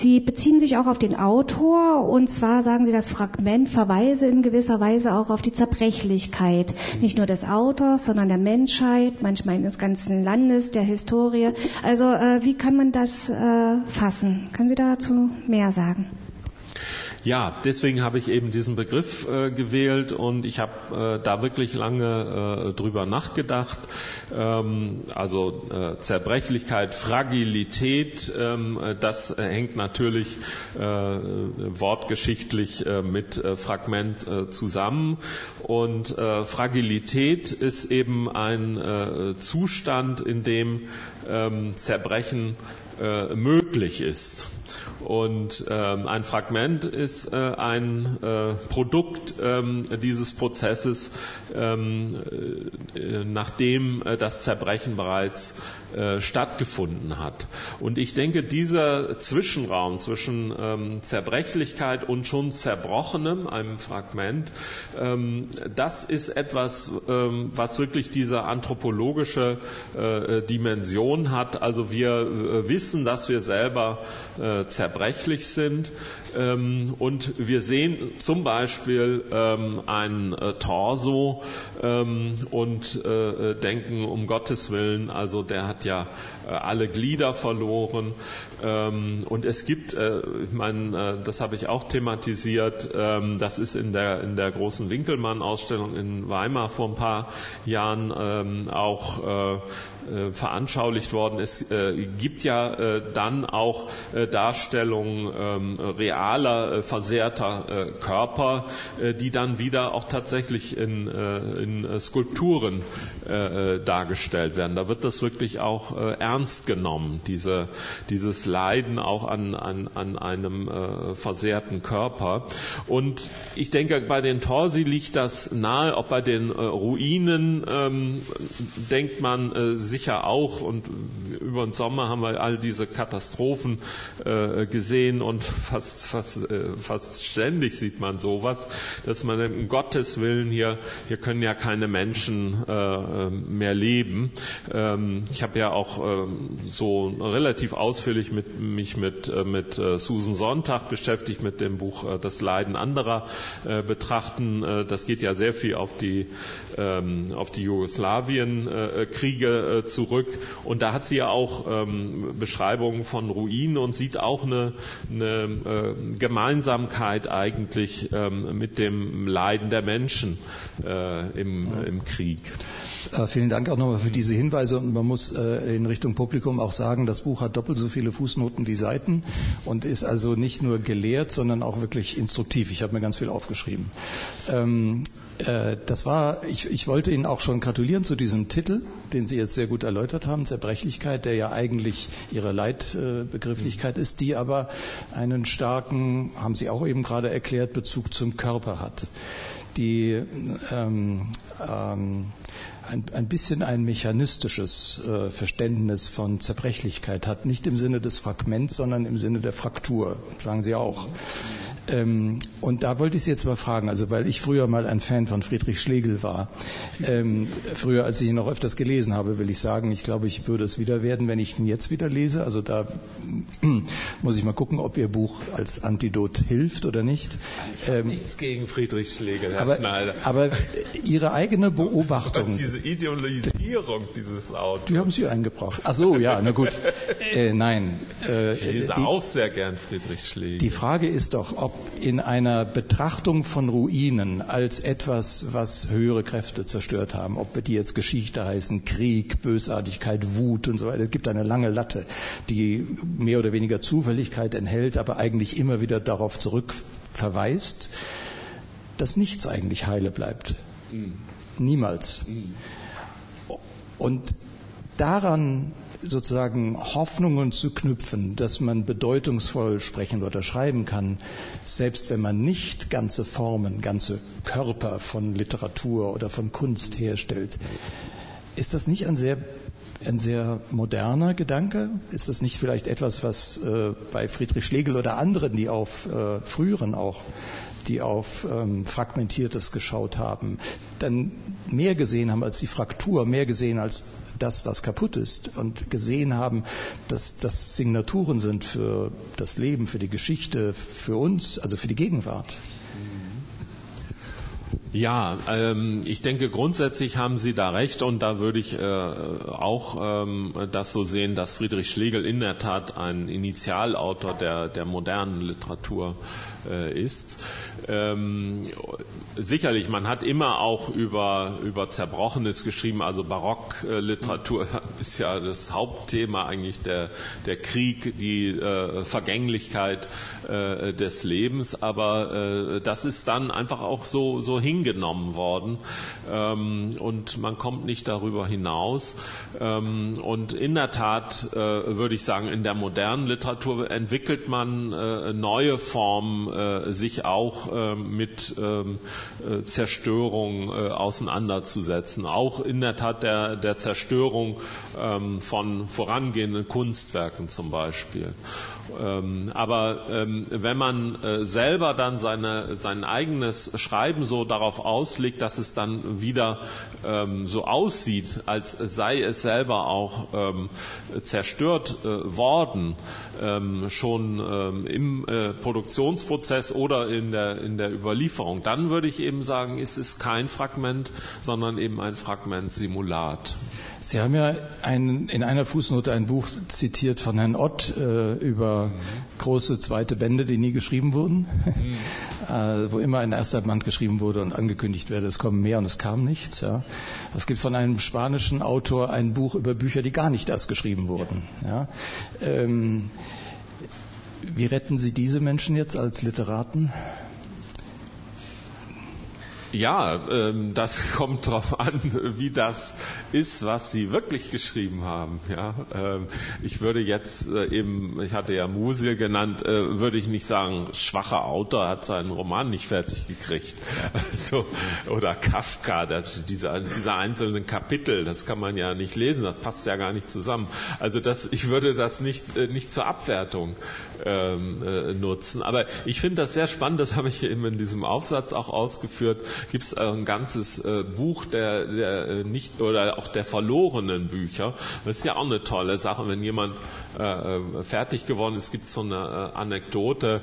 Sie beziehen sich auch auf den Autor und zwar sagen Sie, das Fragment verweise in gewisser Weise auch auf die Zerbrechlichkeit, nicht nur des Autors, sondern der Menschheit, manchmal des ganzen Landes, der Historie. Also äh, wie kann man das äh, fassen? Können Sie dazu mehr sagen? Ja, deswegen habe ich eben diesen Begriff äh, gewählt und ich habe äh, da wirklich lange äh, drüber nachgedacht. Ähm, also äh, Zerbrechlichkeit, Fragilität, ähm, das hängt natürlich äh, wortgeschichtlich äh, mit Fragment zusammen. Und Fragilität ist eben ein Zustand, in dem ähm, Zerbrechen möglich ist. Und ähm, ein Fragment ist äh, ein äh, Produkt ähm, dieses Prozesses, ähm, äh, nachdem äh, das Zerbrechen bereits äh, stattgefunden hat. Und ich denke, dieser Zwischenraum zwischen ähm, Zerbrechlichkeit und schon Zerbrochenem, einem Fragment, ähm, das ist etwas, ähm, was wirklich diese anthropologische äh, Dimension hat. Also wir wissen, dass wir selber zerbrechlich sind. Ähm, und wir sehen zum Beispiel ähm, ein äh, Torso ähm, und äh, denken, um Gottes Willen, also der hat ja äh, alle Glieder verloren. Und es gibt, äh, ich meine, äh, das habe ich auch thematisiert, das ist in der, in der großen Winkelmann-Ausstellung in Weimar vor ein paar Jahren ähm, auch veranschaulicht worden. Es gibt ja dann auch Darstellungen realer, versehrter Körper, die dann wieder auch tatsächlich in, in Skulpturen dargestellt werden. Da wird das wirklich auch ernst genommen, diese, dieses Leiden auch an, an, an einem äh, versehrten Körper. Und ich denke, bei den Torsi liegt das nahe, auch bei den äh, Ruinen ähm, denkt man äh, sicher auch. Und über den Sommer haben wir all diese Katastrophen äh, gesehen und fast, fast, äh, fast ständig sieht man sowas, dass man um Gottes Willen hier, hier können ja keine Menschen äh, mehr leben. Ähm, ich habe ja auch ähm, so relativ ausführlich mit mich mit, äh, mit äh, Susan Sonntag beschäftigt, mit dem Buch äh, Das Leiden anderer betrachten. Das geht ja sehr viel auf die, ähm, auf die Jugoslawien-Kriege zurück. Und da hat sie ja auch ähm, Beschreibungen von Ruinen und sieht auch eine, eine Gemeinsamkeit eigentlich ähm, mit dem Leiden der Menschen im, im Krieg. Vielen Dank auch nochmal für diese Hinweise. Und man muss in Richtung Publikum auch sagen, das Buch hat doppelt so viele Fußnoten wie Seiten und ist also nicht nur gelehrt, sondern auch wirklich instruktiv. Ich habe mir ganz viel aufgeschrieben. Ähm, äh, das war, ich, ich wollte Ihnen auch schon gratulieren zu diesem Titel, den Sie jetzt sehr gut erläutert haben, Zerbrechlichkeit, der ja eigentlich Ihre Leitbegrifflichkeit äh, ist, die aber einen starken, haben Sie auch eben gerade erklärt, Bezug zum Körper hat. Die ähm, ähm, ein, ein bisschen ein mechanistisches äh, Verständnis von Zerbrechlichkeit hat. Nicht im Sinne des Fragments, sondern im Sinne der Fraktur, sagen Sie auch. Ähm, und da wollte ich Sie jetzt mal fragen, also weil ich früher mal ein Fan von Friedrich Schlegel war. Ähm, früher, als ich ihn noch öfters gelesen habe, will ich sagen, ich glaube, ich würde es wieder werden, wenn ich ihn jetzt wieder lese. Also da [CLEARS THROAT] muss ich mal gucken, ob Ihr Buch als Antidot hilft oder nicht. Ich ähm, nichts gegen Friedrich Schlegel, Herr aber, Schneider. Aber Ihre eigene Beobachtung. [LAUGHS] diese Idealisierung dieses Autors. Die haben Sie eingebracht. Ach so, ja, na gut. [LAUGHS] Äh, nein. Äh, ich lese die, auch sehr gern Friedrich Schlegel. Die Frage ist doch, ob in einer Betrachtung von Ruinen als etwas, was höhere Kräfte zerstört haben, ob die jetzt Geschichte heißen, Krieg, Bösartigkeit, Wut und so weiter. Es gibt eine lange Latte, die mehr oder weniger Zufälligkeit enthält, aber eigentlich immer wieder darauf zurückverweist, dass nichts eigentlich heile bleibt. Mhm. Niemals. Und daran sozusagen Hoffnungen zu knüpfen, dass man bedeutungsvoll sprechen oder schreiben kann, selbst wenn man nicht ganze Formen, ganze Körper von Literatur oder von Kunst herstellt. Ist das nicht ein sehr ein sehr moderner Gedanke? Ist das nicht vielleicht etwas, was äh, bei Friedrich Schlegel oder anderen, die auf äh, früheren auch die auf ähm, Fragmentiertes geschaut haben, dann mehr gesehen haben als die Fraktur, mehr gesehen als das, was kaputt ist und gesehen haben, dass das Signaturen sind für das Leben, für die Geschichte, für uns, also für die Gegenwart. Ja, ähm, ich denke grundsätzlich haben Sie da recht und da würde ich äh, auch ähm, das so sehen, dass Friedrich Schlegel in der Tat ein Initialautor der, der modernen Literatur äh, ist. Ähm, sicherlich, man hat immer auch über, über Zerbrochenes geschrieben, also Barockliteratur [LAUGHS] ist ja das Hauptthema eigentlich der, der Krieg, die äh, Vergänglichkeit äh, des Lebens, aber äh, das ist dann einfach auch so, so hingenommen worden ähm, und man kommt nicht darüber hinaus. Ähm, und in der Tat äh, würde ich sagen, in der modernen Literatur entwickelt man äh, neue Formen äh, sich auch ähm, mit ähm, äh, Zerstörung äh, auseinanderzusetzen. Auch in der Tat der, der Zerstörung ähm, von vorangehenden Kunstwerken zum Beispiel. aber wenn man selber dann seine, sein eigenes Schreiben so darauf darauf auslegt, dass es dann wieder ähm, so aussieht, als sei es selber auch ähm, zerstört äh, worden, ähm, schon ähm, im äh, Produktionsprozess oder in der, in der Überlieferung, dann würde ich eben sagen, es ist kein Fragment, sondern eben ein Fragment-Simulat. Sie haben ja ein, in einer Fußnote ein Buch zitiert von Herrn Ott äh, über mhm. große zweite Bände, die nie geschrieben wurden, mhm. [LAUGHS] äh, wo immer ein erster Band geschrieben wurde und angekündigt werde, es kommen mehr und es kam nichts. Ja. Es gibt von einem spanischen Autor ein Buch über Bücher, die gar nicht erst geschrieben wurden. Ja. Ähm, wie retten Sie diese Menschen jetzt als Literaten? Ja, ähm, das [LAUGHS] kommt darauf an, wie das ist, was Sie wirklich geschrieben haben. Ja, ähm, ich würde jetzt äh, eben, ich hatte ja Musil genannt, äh, würde ich nicht sagen, schwacher Autor hat seinen Roman nicht fertig gekriegt. Also, [LAUGHS] oder Kafka, das, diese, diese einzelnen Kapitel, das kann man ja nicht lesen, das passt ja gar nicht zusammen. Also das, ich würde das nicht, äh, nicht zur Abwertung ähm, äh, nutzen. Aber ich finde das sehr spannend, das habe ich eben in diesem Aufsatz auch ausgeführt gibt es ein ganzes äh, Buch der, der äh, nicht oder auch der verlorenen Bücher. Das ist ja auch eine tolle Sache, wenn jemand äh, fertig geworden ist. Gibt so eine Anekdote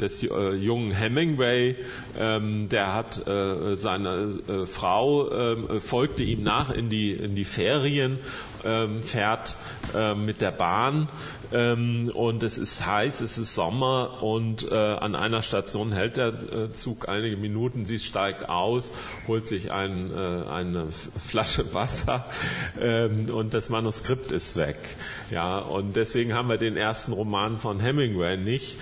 des jungen Hemingway, ähm, der hat seine Frau ähm, folgte ihm nach in die in die Ferien ähm, fährt mit der Bahn und es ist heiß, es ist Sommer und an einer Station hält der Zug einige Minuten, sie steigt aus, holt sich ein, äh, eine Flasche [LAUGHS] Wasser ähm, und das Manuskript ist weg. Ja, und deswegen haben wir den ersten Roman von Hemingway nicht.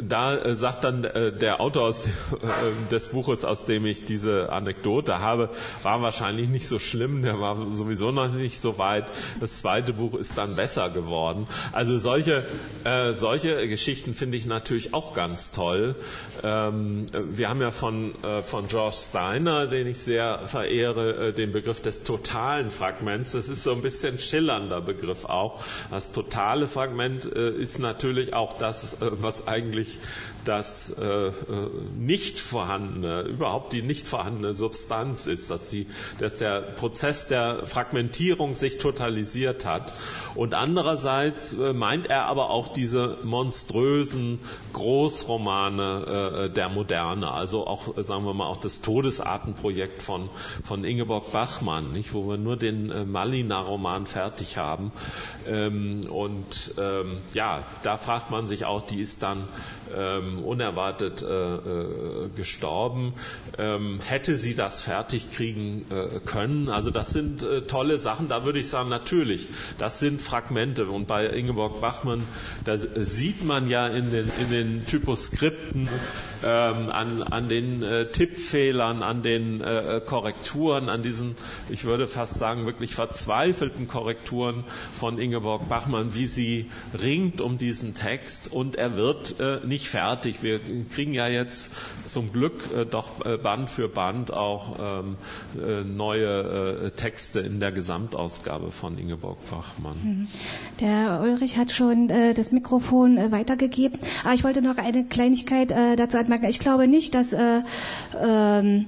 Da äh, sagt dann äh, der Autor aus, [LAUGHS] äh, des Buches, aus dem ich diese Anekdote habe, war wahrscheinlich nicht so schlimm, der war sowieso noch nicht so weit. Das zweite Buch ist dann besser geworden. Also solche, äh, solche Geschichten finde ich natürlich auch ganz toll. Ähm, wir haben ja von, äh, von George Steiner, den ich sehr verehre, äh, den Begriff des totalen Fragments. Das ist so ein bisschen schillernder Begriff auch. Das totale Fragment ist natürlich auch das, was eigentlich natürlich das äh, äh, nicht vorhandene, überhaupt die nicht vorhandene Substanz ist, dass, die, dass der Prozess der Fragmentierung sich totalisiert hat. Und andererseits äh, meint er aber auch diese monströsen Großromane äh, der Moderne, also auch, sagen wir mal, auch das Todesartenprojekt von, von Ingeborg Bachmann, nicht, wo wir nur den äh, Malina-Roman fertig haben. Ähm, und ähm, ja, da fragt man sich auch, die ist dann ähm, unerwartet äh, äh, gestorben. Ähm, hätte sie das fertig kriegen äh, können? Also das sind äh, tolle Sachen. Da würde ich sagen, natürlich, das sind Fragmente. Und bei Ingeborg Bachmann, da sieht man ja in den, in den Typoskripten, ähm, an, an den äh, Tippfehlern, an den äh, Korrekturen, an diesen, ich würde fast sagen, wirklich verzweifelten Korrekturen von Ingeborg Bachmann, wie sie ringt um diesen Text und er wird nicht fertig. Wir kriegen ja jetzt zum Glück äh, doch äh, Band für Band auch ähm, äh, neue Texte in der Gesamtausgabe von Ingeborg Bachmann. Mhm. Der Ulrich hat schon das Mikrofon weitergegeben, aber ich wollte noch eine Kleinigkeit dazu anmerken merken. Ich glaube nicht, dass, äh, ähm,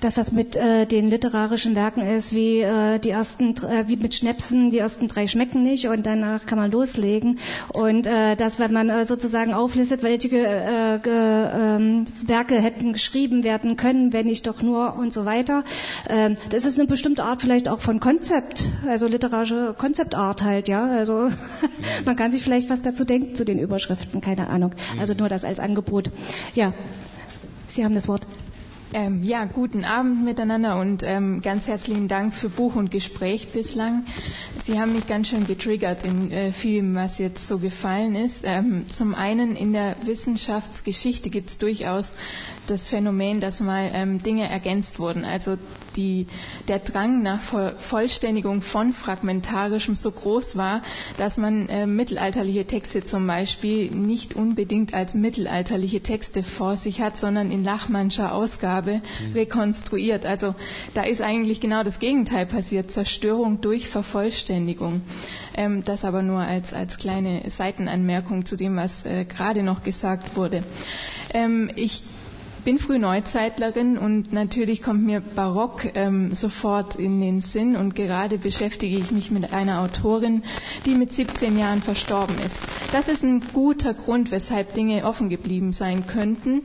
dass das mit äh, den literarischen Werken ist, wie äh, die ersten, äh, wie mit Schnäpsen, die ersten drei schmecken nicht und danach kann man loslegen. Und äh, dass, wenn man äh, sozusagen auflistet, welche äh, äh, Werke hätten geschrieben werden können, wenn nicht doch nur und so weiter, äh, das ist eine bestimmte Art vielleicht auch von Konzept, also literarische Konzeptart halt, ja. Also [LAUGHS] man kann sich vielleicht was dazu denken zu den Überschriften, keine Ahnung. Also nur das als Angebot. Ja. Sie haben das Wort. Ähm, ja, guten Abend miteinander und ähm, ganz herzlichen Dank für Buch und Gespräch bislang. Sie haben mich ganz schön getriggert in äh, vielem, was jetzt so gefallen ist. Ähm, zum einen in der Wissenschaftsgeschichte gibt es durchaus das Phänomen, dass mal ähm, Dinge ergänzt wurden. Also die, der Drang nach Vollständigung von Fragmentarischem so groß war, dass man äh, mittelalterliche Texte zum Beispiel nicht unbedingt als mittelalterliche Texte vor sich hat, sondern in Lachmannscher Ausgabe mhm. rekonstruiert. Also da ist eigentlich genau das Gegenteil passiert, Zerstörung durch Vervollständigung. Ähm, das aber nur als, als kleine Seitenanmerkung zu dem, was äh, gerade noch gesagt wurde. Ähm, ich bin Frühneuzeitlerin und natürlich kommt mir Barock ähm, sofort in den Sinn und gerade beschäftige ich mich mit einer Autorin, die mit 17 Jahren verstorben ist. Das ist ein guter Grund, weshalb Dinge offen geblieben sein könnten.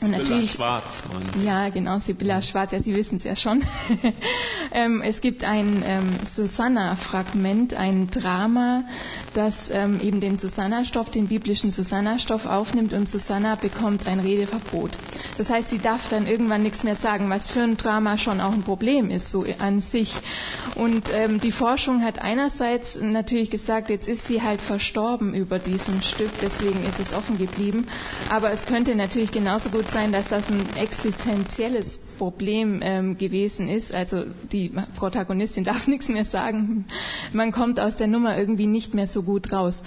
Und natürlich, Sibylla Schwarz. Ja, genau, Sibylla Schwarz, ja, Sie wissen es ja schon. [LAUGHS] ähm, es gibt ein ähm, Susanna-Fragment, ein Drama, das ähm, eben den Susanna-Stoff, den biblischen Susanna-Stoff aufnimmt und Susanna bekommt ein Redeverbot. Das heißt, sie darf dann irgendwann nichts mehr sagen, was für ein Drama schon auch ein Problem ist, so an sich. Und ähm, die Forschung hat einerseits natürlich gesagt, jetzt ist sie halt verstorben über diesem Stück, deswegen ist es offen geblieben. Aber es könnte natürlich genauso gut sein, dass das ein existenzielles Problem ähm, gewesen ist. Also die Protagonistin [LAUGHS] darf nichts mehr sagen. Man kommt aus der Nummer irgendwie nicht mehr so gut raus.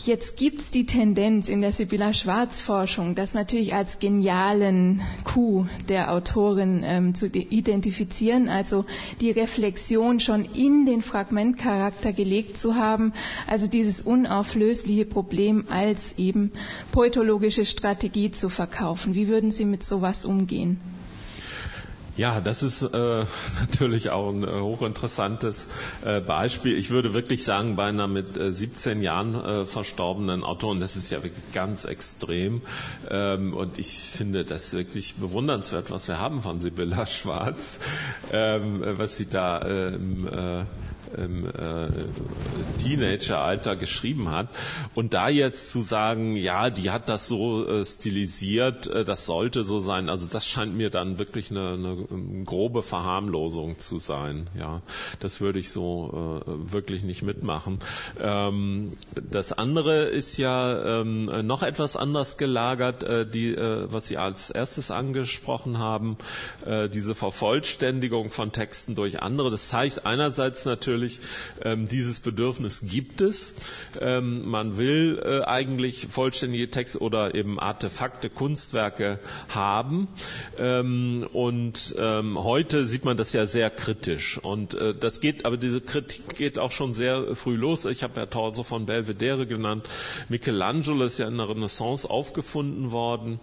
Jetzt gibt es die Tendenz in der Sibylla Schwarz-Forschung, das natürlich als genialen Coup der Autorin ähm, zu identifizieren, also die Reflexion schon in den Fragmentcharakter gelegt zu haben, also dieses unauflösliche Problem als eben poetologische Strategie zu verkaufen. Wie würden Sie mit sowas umgehen? Ja, das ist äh, [LAUGHS] natürlich auch ein äh, hochinteressantes äh, Beispiel. Ich würde wirklich sagen, bei einer mit äh, 17 Jahren äh, verstorbenen Autorin, das ist ja wirklich ganz extrem. Ähm, und ich finde das wirklich bewundernswert, was wir haben von Sibylla Schwarz, ähm, was sie da im äh, im äh, Teenageralter geschrieben hat. Und da jetzt zu sagen, ja, die hat das so äh, stilisiert, äh, das sollte so sein, also das scheint mir dann wirklich eine, eine grobe Verharmlosung zu sein. Ja, das würde ich so äh, wirklich nicht mitmachen. Ähm, das andere ist ja ähm, noch etwas anders gelagert, äh, die, äh, was Sie als erstes angesprochen haben, äh, diese Vervollständigung von Texten durch andere. Das zeigt einerseits natürlich natürlich, ähm, dieses Bedürfnis gibt es. Ähm, man will äh, eigentlich vollständige Texte oder eben Artefakte, Kunstwerke haben. Ähm, und heute sieht man das ja sehr kritisch. Und äh, das geht, aber diese Kritik geht auch schon sehr früh los. Ich habe ja Torso von Belvedere genannt. Michelangelo ist ja in der Renaissance aufgefunden worden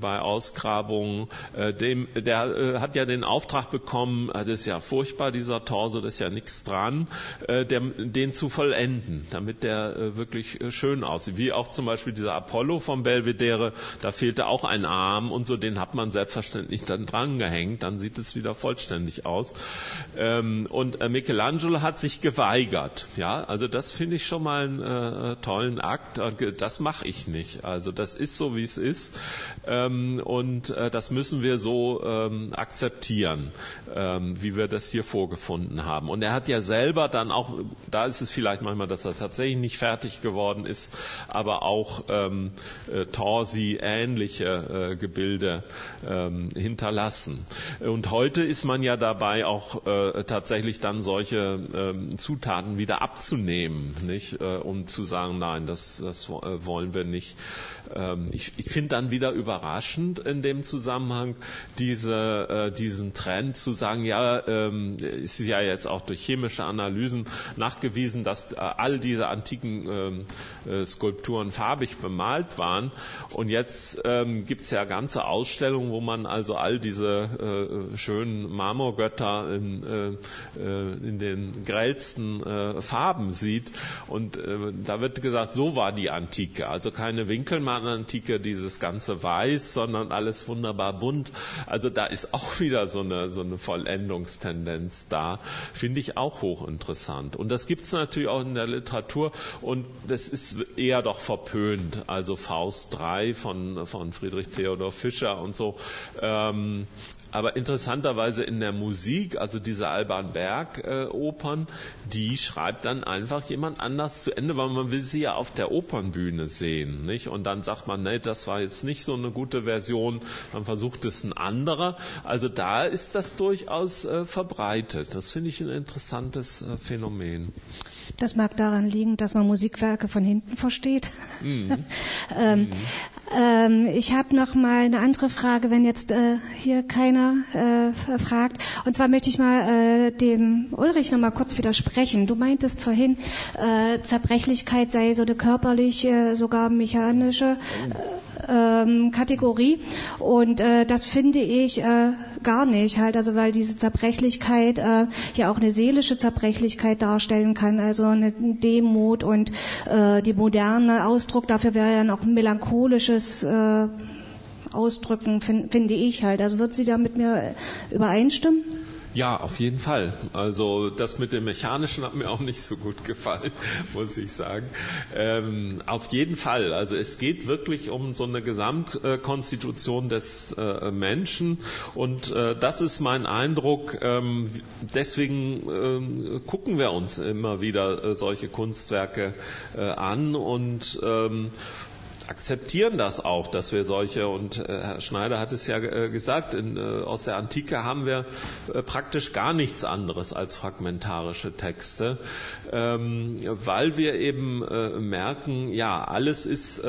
bei Ausgrabungen. Äh, dem, der hat ja den Auftrag bekommen, das ist ja furchtbar, dieser Torso, das ist ja ja nichts dran, äh, der, den zu vollenden, damit der äh, wirklich äh, schön aussieht. Wie auch zum Beispiel dieser Apollo vom Belvedere, da fehlte auch ein Arm und so, den hat man selbstverständlich dann dran gehängt, dann sieht es wieder vollständig aus. Ähm, und äh, Michelangelo hat sich geweigert. Ja, also das finde ich schon mal einen äh, tollen Akt. Das mache ich nicht. Also das ist so, wie es ist. Ähm, und das müssen wir so ähm, akzeptieren, ähm, wie wir das hier vorgefunden haben. Und er hat ja selber dann auch, da ist es vielleicht manchmal, dass er tatsächlich nicht fertig geworden ist, aber auch ähm, äh, Torsi ähnliche äh, Gebilde ähm, hinterlassen. Und heute ist man ja dabei auch äh, tatsächlich dann solche ähm, Zutaten wieder abzunehmen, nicht, äh, um zu sagen, nein, das, das äh, wollen wir nicht. Ähm, ich, ich finde dann wieder überraschend in dem Zusammenhang diese, äh, diesen Trend zu sagen, ja, ähm, ist ja jetzt auch durch chemische Analysen nachgewiesen, dass äh, all diese antiken ähm, äh, Skulpturen farbig bemalt waren. Und jetzt ähm, gibt es ja ganze Ausstellungen, wo man also all diese äh, schönen Marmorgötter in, in den grellsten Farben sieht. Und da wird gesagt, so war die Antike. Also keine Winkelmann-Antike, dieses ganze Weiß, sondern alles wunderbar bunt. Also da ist auch wieder so eine, so eine Vollendungstendenz da. Finde finde ich auch hochinteressant. Und das gibt es natürlich auch in der Literatur und das ist eher doch verpönt. Also Faust 3 von, von Friedrich Theodor Fischer und so. Ähm, aber interessanterweise in der Musik, also diese Alban Berg äh, Opern, die schreibt dann einfach jemand anders zu Ende, weil man will sie ja auf der Opernbühne sehen, nicht? Und dann sagt man, nee, das war jetzt nicht so eine gute Version, dann versucht es ein anderer. Also da ist das durchaus äh, verbreitet. Das finde ich ein interessantes äh, Phänomen. Das mag daran liegen, dass man Musikwerke von hinten versteht. Mhm. [LAUGHS] ähm, mhm. Ähm, ich habe noch mal eine andere Frage, wenn jetzt äh, hier keiner äh, fragt. Und zwar möchte ich mal äh, dem Ulrich noch mal kurz widersprechen. Du meintest vorhin, äh, Zerbrechlichkeit sei so eine körperliche, sogar mechanische. Ähm, Kategorie und äh, das finde ich äh, gar nicht halt, also weil diese Zerbrechlichkeit äh, ja auch eine seelische Zerbrechlichkeit darstellen kann, also eine Demut und äh, die moderne Ausdruck dafür wäre ja noch melancholisches äh, Ausdrücken, find, finde ich halt. Also wird sie da mit mir übereinstimmen? Ja, auf jeden Fall. Also das mit dem Mechanischen hat mir auch nicht so gut gefallen, [LAUGHS] muss ich sagen. Ähm, auf jeden Fall. Also es geht wirklich um so eine Gesamtkonstitution des äh, Menschen und äh, das ist mein Eindruck. Ähm, deswegen äh, gucken wir uns immer wieder äh, solche Kunstwerke äh, an und ähm, akzeptieren das auch, dass wir solche, und äh, Herr Schneider hat es ja äh, gesagt, in, äh, aus der Antike haben wir praktisch gar nichts anderes als fragmentarische Texte, ähm, weil wir eben merken, ja, alles ist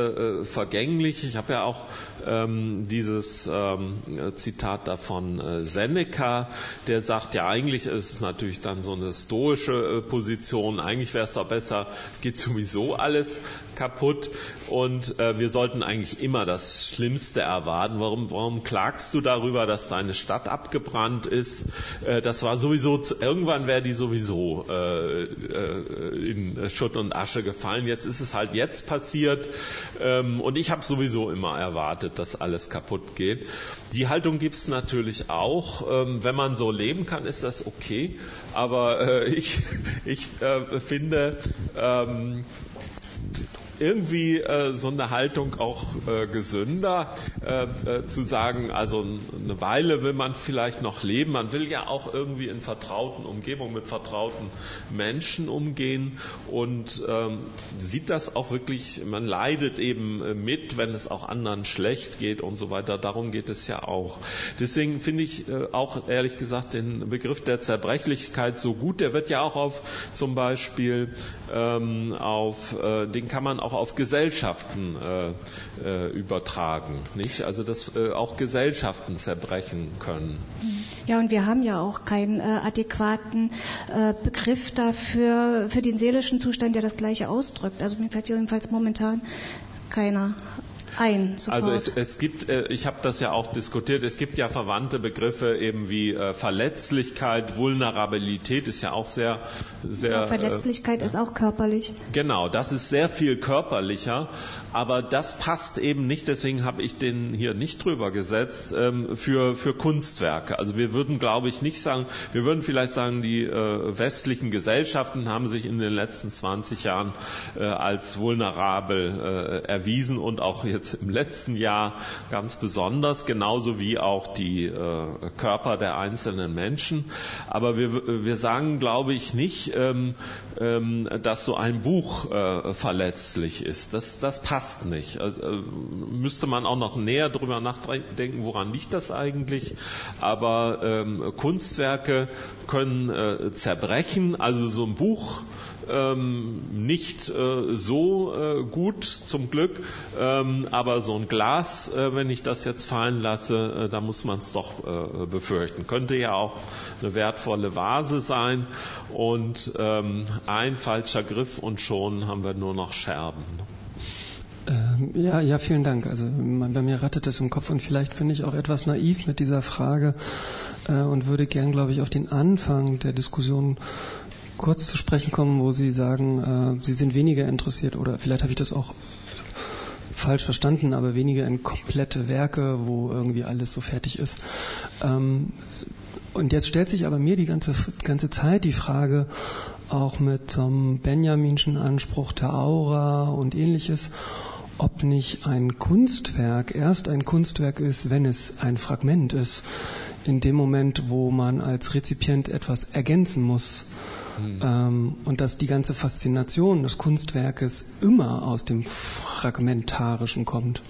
vergänglich. Ich habe ja auch ähm, dieses ähm, Zitat davon Seneca, der sagt, ja, eigentlich ist es natürlich dann so eine stoische Position, eigentlich wäre es doch besser, es geht sowieso alles kaputt und äh, wir sollten eigentlich immer das Schlimmste erwarten. Warum, warum klagst du darüber, dass deine Stadt abgebrannt ist? Äh, das war sowieso, irgendwann wäre die sowieso äh, äh, in Schutt und Asche gefallen. Jetzt ist es halt jetzt passiert ähm, und ich habe sowieso immer erwartet, dass alles kaputt geht. Die Haltung gibt es natürlich auch. Ähm, wenn man so leben kann, ist das okay. Aber äh, [LAUGHS] ich, ich äh, finde, ähm, irgendwie äh, so eine Haltung auch äh, gesünder, äh, äh, zu sagen, also eine Weile will man vielleicht noch leben, man will ja auch irgendwie in vertrauten Umgebungen mit vertrauten Menschen umgehen. Und ähm, sieht das auch wirklich, man leidet eben äh, mit, wenn es auch anderen schlecht geht und so weiter, darum geht es ja auch. Deswegen finde ich äh, auch ehrlich gesagt den Begriff der Zerbrechlichkeit so gut, der wird ja auch auf zum Beispiel ähm, auf, den kann man auch auf Gesellschaften äh, äh, übertragen, nicht? Also dass äh, auch Gesellschaften zerbrechen können. Ja, und wir haben ja auch keinen äh, adäquaten äh, Begriff dafür für den seelischen Zustand, der das Gleiche ausdrückt. Also mir fällt jedenfalls momentan keiner ein. Sofort. Also es, es gibt, äh, ich habe das ja auch diskutiert, es gibt ja verwandte Begriffe eben wie äh, Verletzlichkeit, Vulnerabilität ist ja auch sehr, sehr. Ja, Verletzlichkeit äh, ist auch körperlich. Genau, das ist sehr viel körperlicher, aber das passt eben nicht. Deswegen habe ich den hier nicht drüber gesetzt ähm, für für Kunstwerke. Also wir würden, glaube ich, nicht sagen, wir würden vielleicht sagen, die äh, westlichen Gesellschaften haben sich in den letzten 20 Jahren äh, als vulnerabel äh, erwiesen und auch jetzt jetzt im letzten Jahr ganz besonders, genauso wie auch die äh, Körper der einzelnen Menschen. Aber wir, wir sagen, glaube ich, nicht, ähm, ähm, dass so ein Buch äh, verletzlich ist. Das, das passt nicht. Also, äh, müsste man auch noch näher darüber nachdenken, woran liegt das eigentlich. Aber ähm, Kunstwerke können äh, zerbrechen. Also so ein Buch ähm, nicht äh, so äh, gut zum Glück, ähm, aber so ein Glas, äh, wenn ich das jetzt fallen lasse, äh, da muss man es doch äh, befürchten. Könnte ja auch eine wertvolle Vase sein und ähm, ein falscher Griff und schon haben wir nur noch Scherben. Ähm, ja, ja, vielen Dank. Also bei mir rattet es im Kopf und vielleicht bin ich auch etwas naiv mit dieser Frage äh, und würde gern, glaube ich, auf den Anfang der Diskussion kurz zu sprechen kommen, wo Sie sagen, äh, Sie sind weniger interessiert oder vielleicht habe ich das auch falsch verstanden, aber weniger in komplette Werke, wo irgendwie alles so fertig ist. Ähm, und jetzt stellt sich aber mir die ganze, ganze Zeit die Frage, auch mit so einem Benjaminschen Anspruch der Aura und ähnliches, ob nicht ein Kunstwerk erst ein Kunstwerk ist, wenn es ein Fragment ist, in dem Moment, wo man als Rezipient etwas ergänzen muss. Mhm. Und dass die ganze Faszination des Kunstwerkes immer aus dem Fragmentarischen kommt.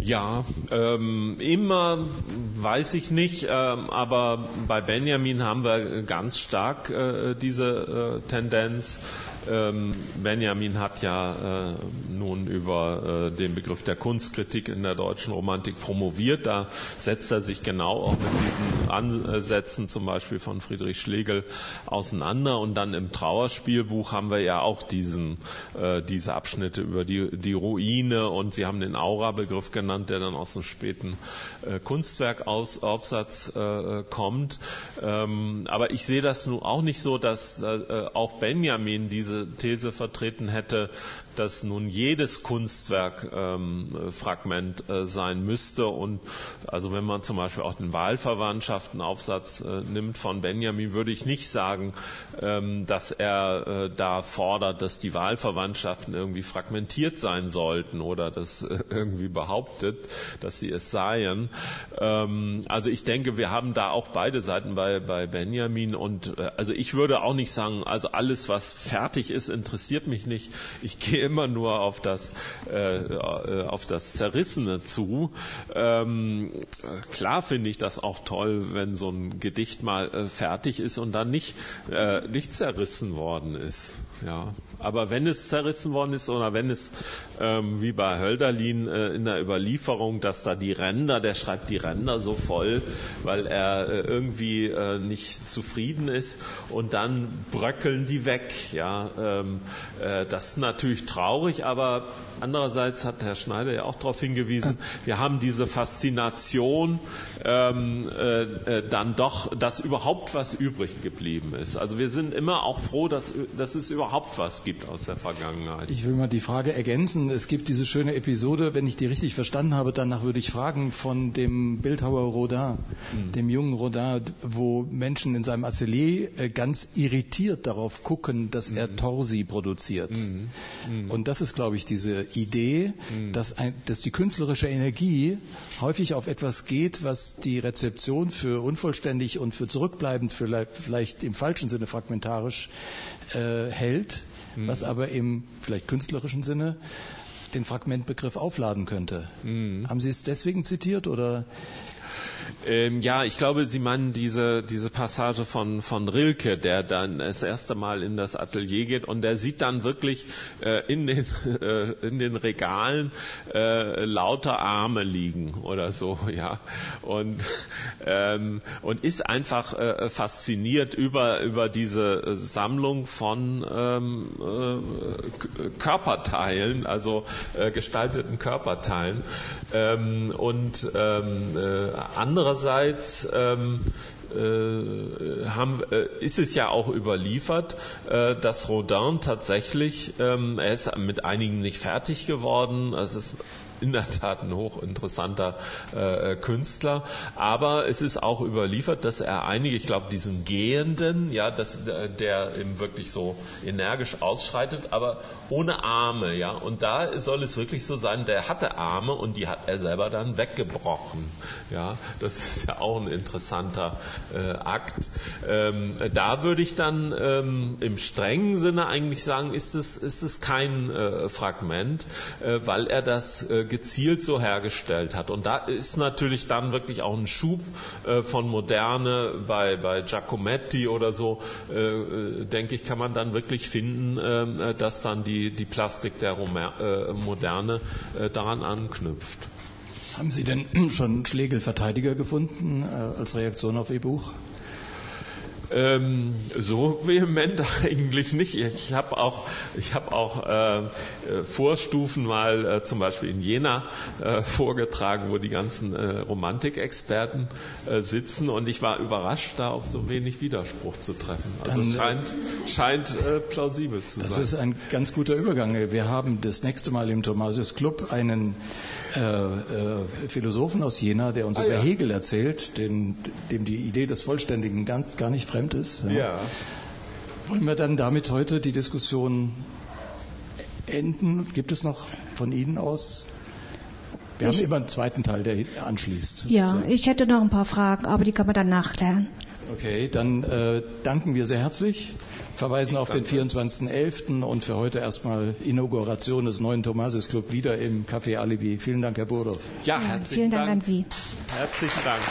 Ja, ähm, immer weiß ich nicht, ähm, aber bei Benjamin haben wir ganz stark äh, diese äh, Tendenz. Ähm, Benjamin hat ja äh, nun über äh, den Begriff der Kunstkritik in der deutschen Romantik promoviert. Da setzt er sich genau auch mit diesen Ansätzen, zum Beispiel von Friedrich Schlegel, auseinander. Und dann im Trauerspielbuch haben wir ja auch diesen, äh, diese Abschnitte über die, die Ruine und Sie haben den Aura-Begriff genannt, der dann aus dem späten äh, Kunstwerkaufsatz äh, kommt. Ähm, aber ich sehe das nun auch nicht so, dass äh, auch Benjamin diese These vertreten hätte, dass nun jedes Kunstwerk ähm, äh, sein müsste. Und also wenn man zum Beispiel auch den Wahlverwandtschaftenaufsatz äh, nimmt von Benjamin, würde ich nicht sagen, ähm, dass er äh, da fordert, dass die Wahlverwandtschaften irgendwie fragmentiert sein sollten oder das äh, irgendwie behauptet, dass sie es seien. Ähm, also ich denke, wir haben da auch beide Seiten bei, bei Benjamin und äh, also ich würde auch nicht sagen, also alles, was fertig ist, interessiert mich nicht. Ich gehe immer nur auf das, äh, auf das Zerrissene zu. Ähm, klar finde ich das auch toll, wenn so ein Gedicht mal äh, fertig ist und dann nicht, äh, nicht zerrissen worden ist. Ja. Aber wenn es zerrissen worden ist oder wenn es ähm, wie bei Hölderlin äh, in der Überlieferung, dass da die Ränder, der schreibt die Ränder so voll, weil er äh, irgendwie äh, nicht zufrieden ist und dann bröckeln die weg. Ja, ähm, äh, das ist natürlich traurig, aber andererseits hat Herr Schneider ja auch darauf hingewiesen, wir haben diese Faszination ähm, äh, äh, dann doch, dass überhaupt was übrig geblieben ist. Also wir sind immer auch froh, dass, dass es überhaupt was gibt aus der Vergangenheit. Ich will mal die Frage ergänzen. Es gibt diese schöne Episode, wenn ich die richtig verstanden habe, danach würde ich fragen, von dem Bildhauer Rodin, mhm. dem jungen Rodin, wo Menschen in seinem Atelier äh, ganz irritiert darauf gucken, dass mhm. er Torsi produziert. Mhm. Und das ist, glaube ich, diese Idee, mhm. dass, ein, dass die künstlerische Energie häufig auf etwas geht, was die Rezeption für unvollständig und für zurückbleibend, vielleicht, vielleicht im falschen Sinne fragmentarisch äh, hält, mhm. was aber im vielleicht künstlerischen Sinne den Fragmentbegriff aufladen könnte. Mhm. Haben Sie es deswegen zitiert oder? Ähm, ja, ich glaube, Sie meinen diese, diese Passage von, von Rilke, der dann das erste Mal in das Atelier geht und der sieht dann wirklich äh, in, den, [LAUGHS] äh, in den Regalen äh, lauter Arme liegen oder so, [LAUGHS] ja. Und, ähm, und ist einfach äh, fasziniert über, über diese Sammlung von ähm, äh, Körperteilen, also äh, gestalteten Körperteilen. Ähm, und ähm, Andererseits ähm, äh, haben, äh, ist es ja auch überliefert, äh, dass Rodin tatsächlich, ähm, er ist mit einigen nicht fertig geworden, es ist in der Tat ein hochinteressanter äh, Künstler. Aber es ist auch überliefert, dass er einige, ich glaube, diesen Gehenden, ja, dass, der eben wirklich so energisch ausschreitet, aber ohne Arme, ja. Und da soll es wirklich so sein, der hatte Arme und die hat er selber dann weggebrochen. Ja, das ist ja auch ein interessanter äh, Akt. Ähm, da würde ich dann ähm, im strengen Sinne eigentlich sagen, ist es, ist es kein äh, Fragment, äh, weil er das äh, gezielt so hergestellt hat. Und da ist natürlich dann wirklich auch ein Schub äh, von Moderne bei, bei Giacometti oder so, äh, äh denke ich, kann man dann wirklich finden, äh, dass dann die, die Plastik der Moderne daran anknüpft. Haben Sie denn schon Schlegel-Verteidiger gefunden als Reaktion auf Ihr Buch? Ähm, so vehement [LAUGHS] eigentlich nicht. Ich habe auch, ich hab auch äh, Vorstufen mal äh, zum Beispiel in Jena äh, vorgetragen, wo die ganzen äh, Romantikexperten äh, sitzen und ich war überrascht, da auf so wenig Widerspruch zu treffen. Also Dann, es scheint, scheint äh, plausibel zu das sein. Das ist ein ganz guter Übergang. Wir haben das nächste Mal im Thomasius Club einen Philosophen aus Jena, der uns ah, über ja. Hegel erzählt, den, dem die Idee des Vollständigen ganz, gar nicht fremd ist. Ja. ja. Wollen wir dann damit heute die Diskussion enden? Gibt es noch von Ihnen aus? Wir ich, haben immer einen zweiten Teil, der anschließt. Ja, so. ich hätte noch ein paar Fragen, aber die kann man dann nachklären. Okay, dann äh, danken wir sehr herzlich, verweisen auf den 24.11. und für heute erstmal Inauguration des neuen Thomasis Club wieder im Café Alibi. Vielen Dank, Herr Burdow. Ja, herzlichen Vielen Dank, Dank an Sie. Herzlichen Dank.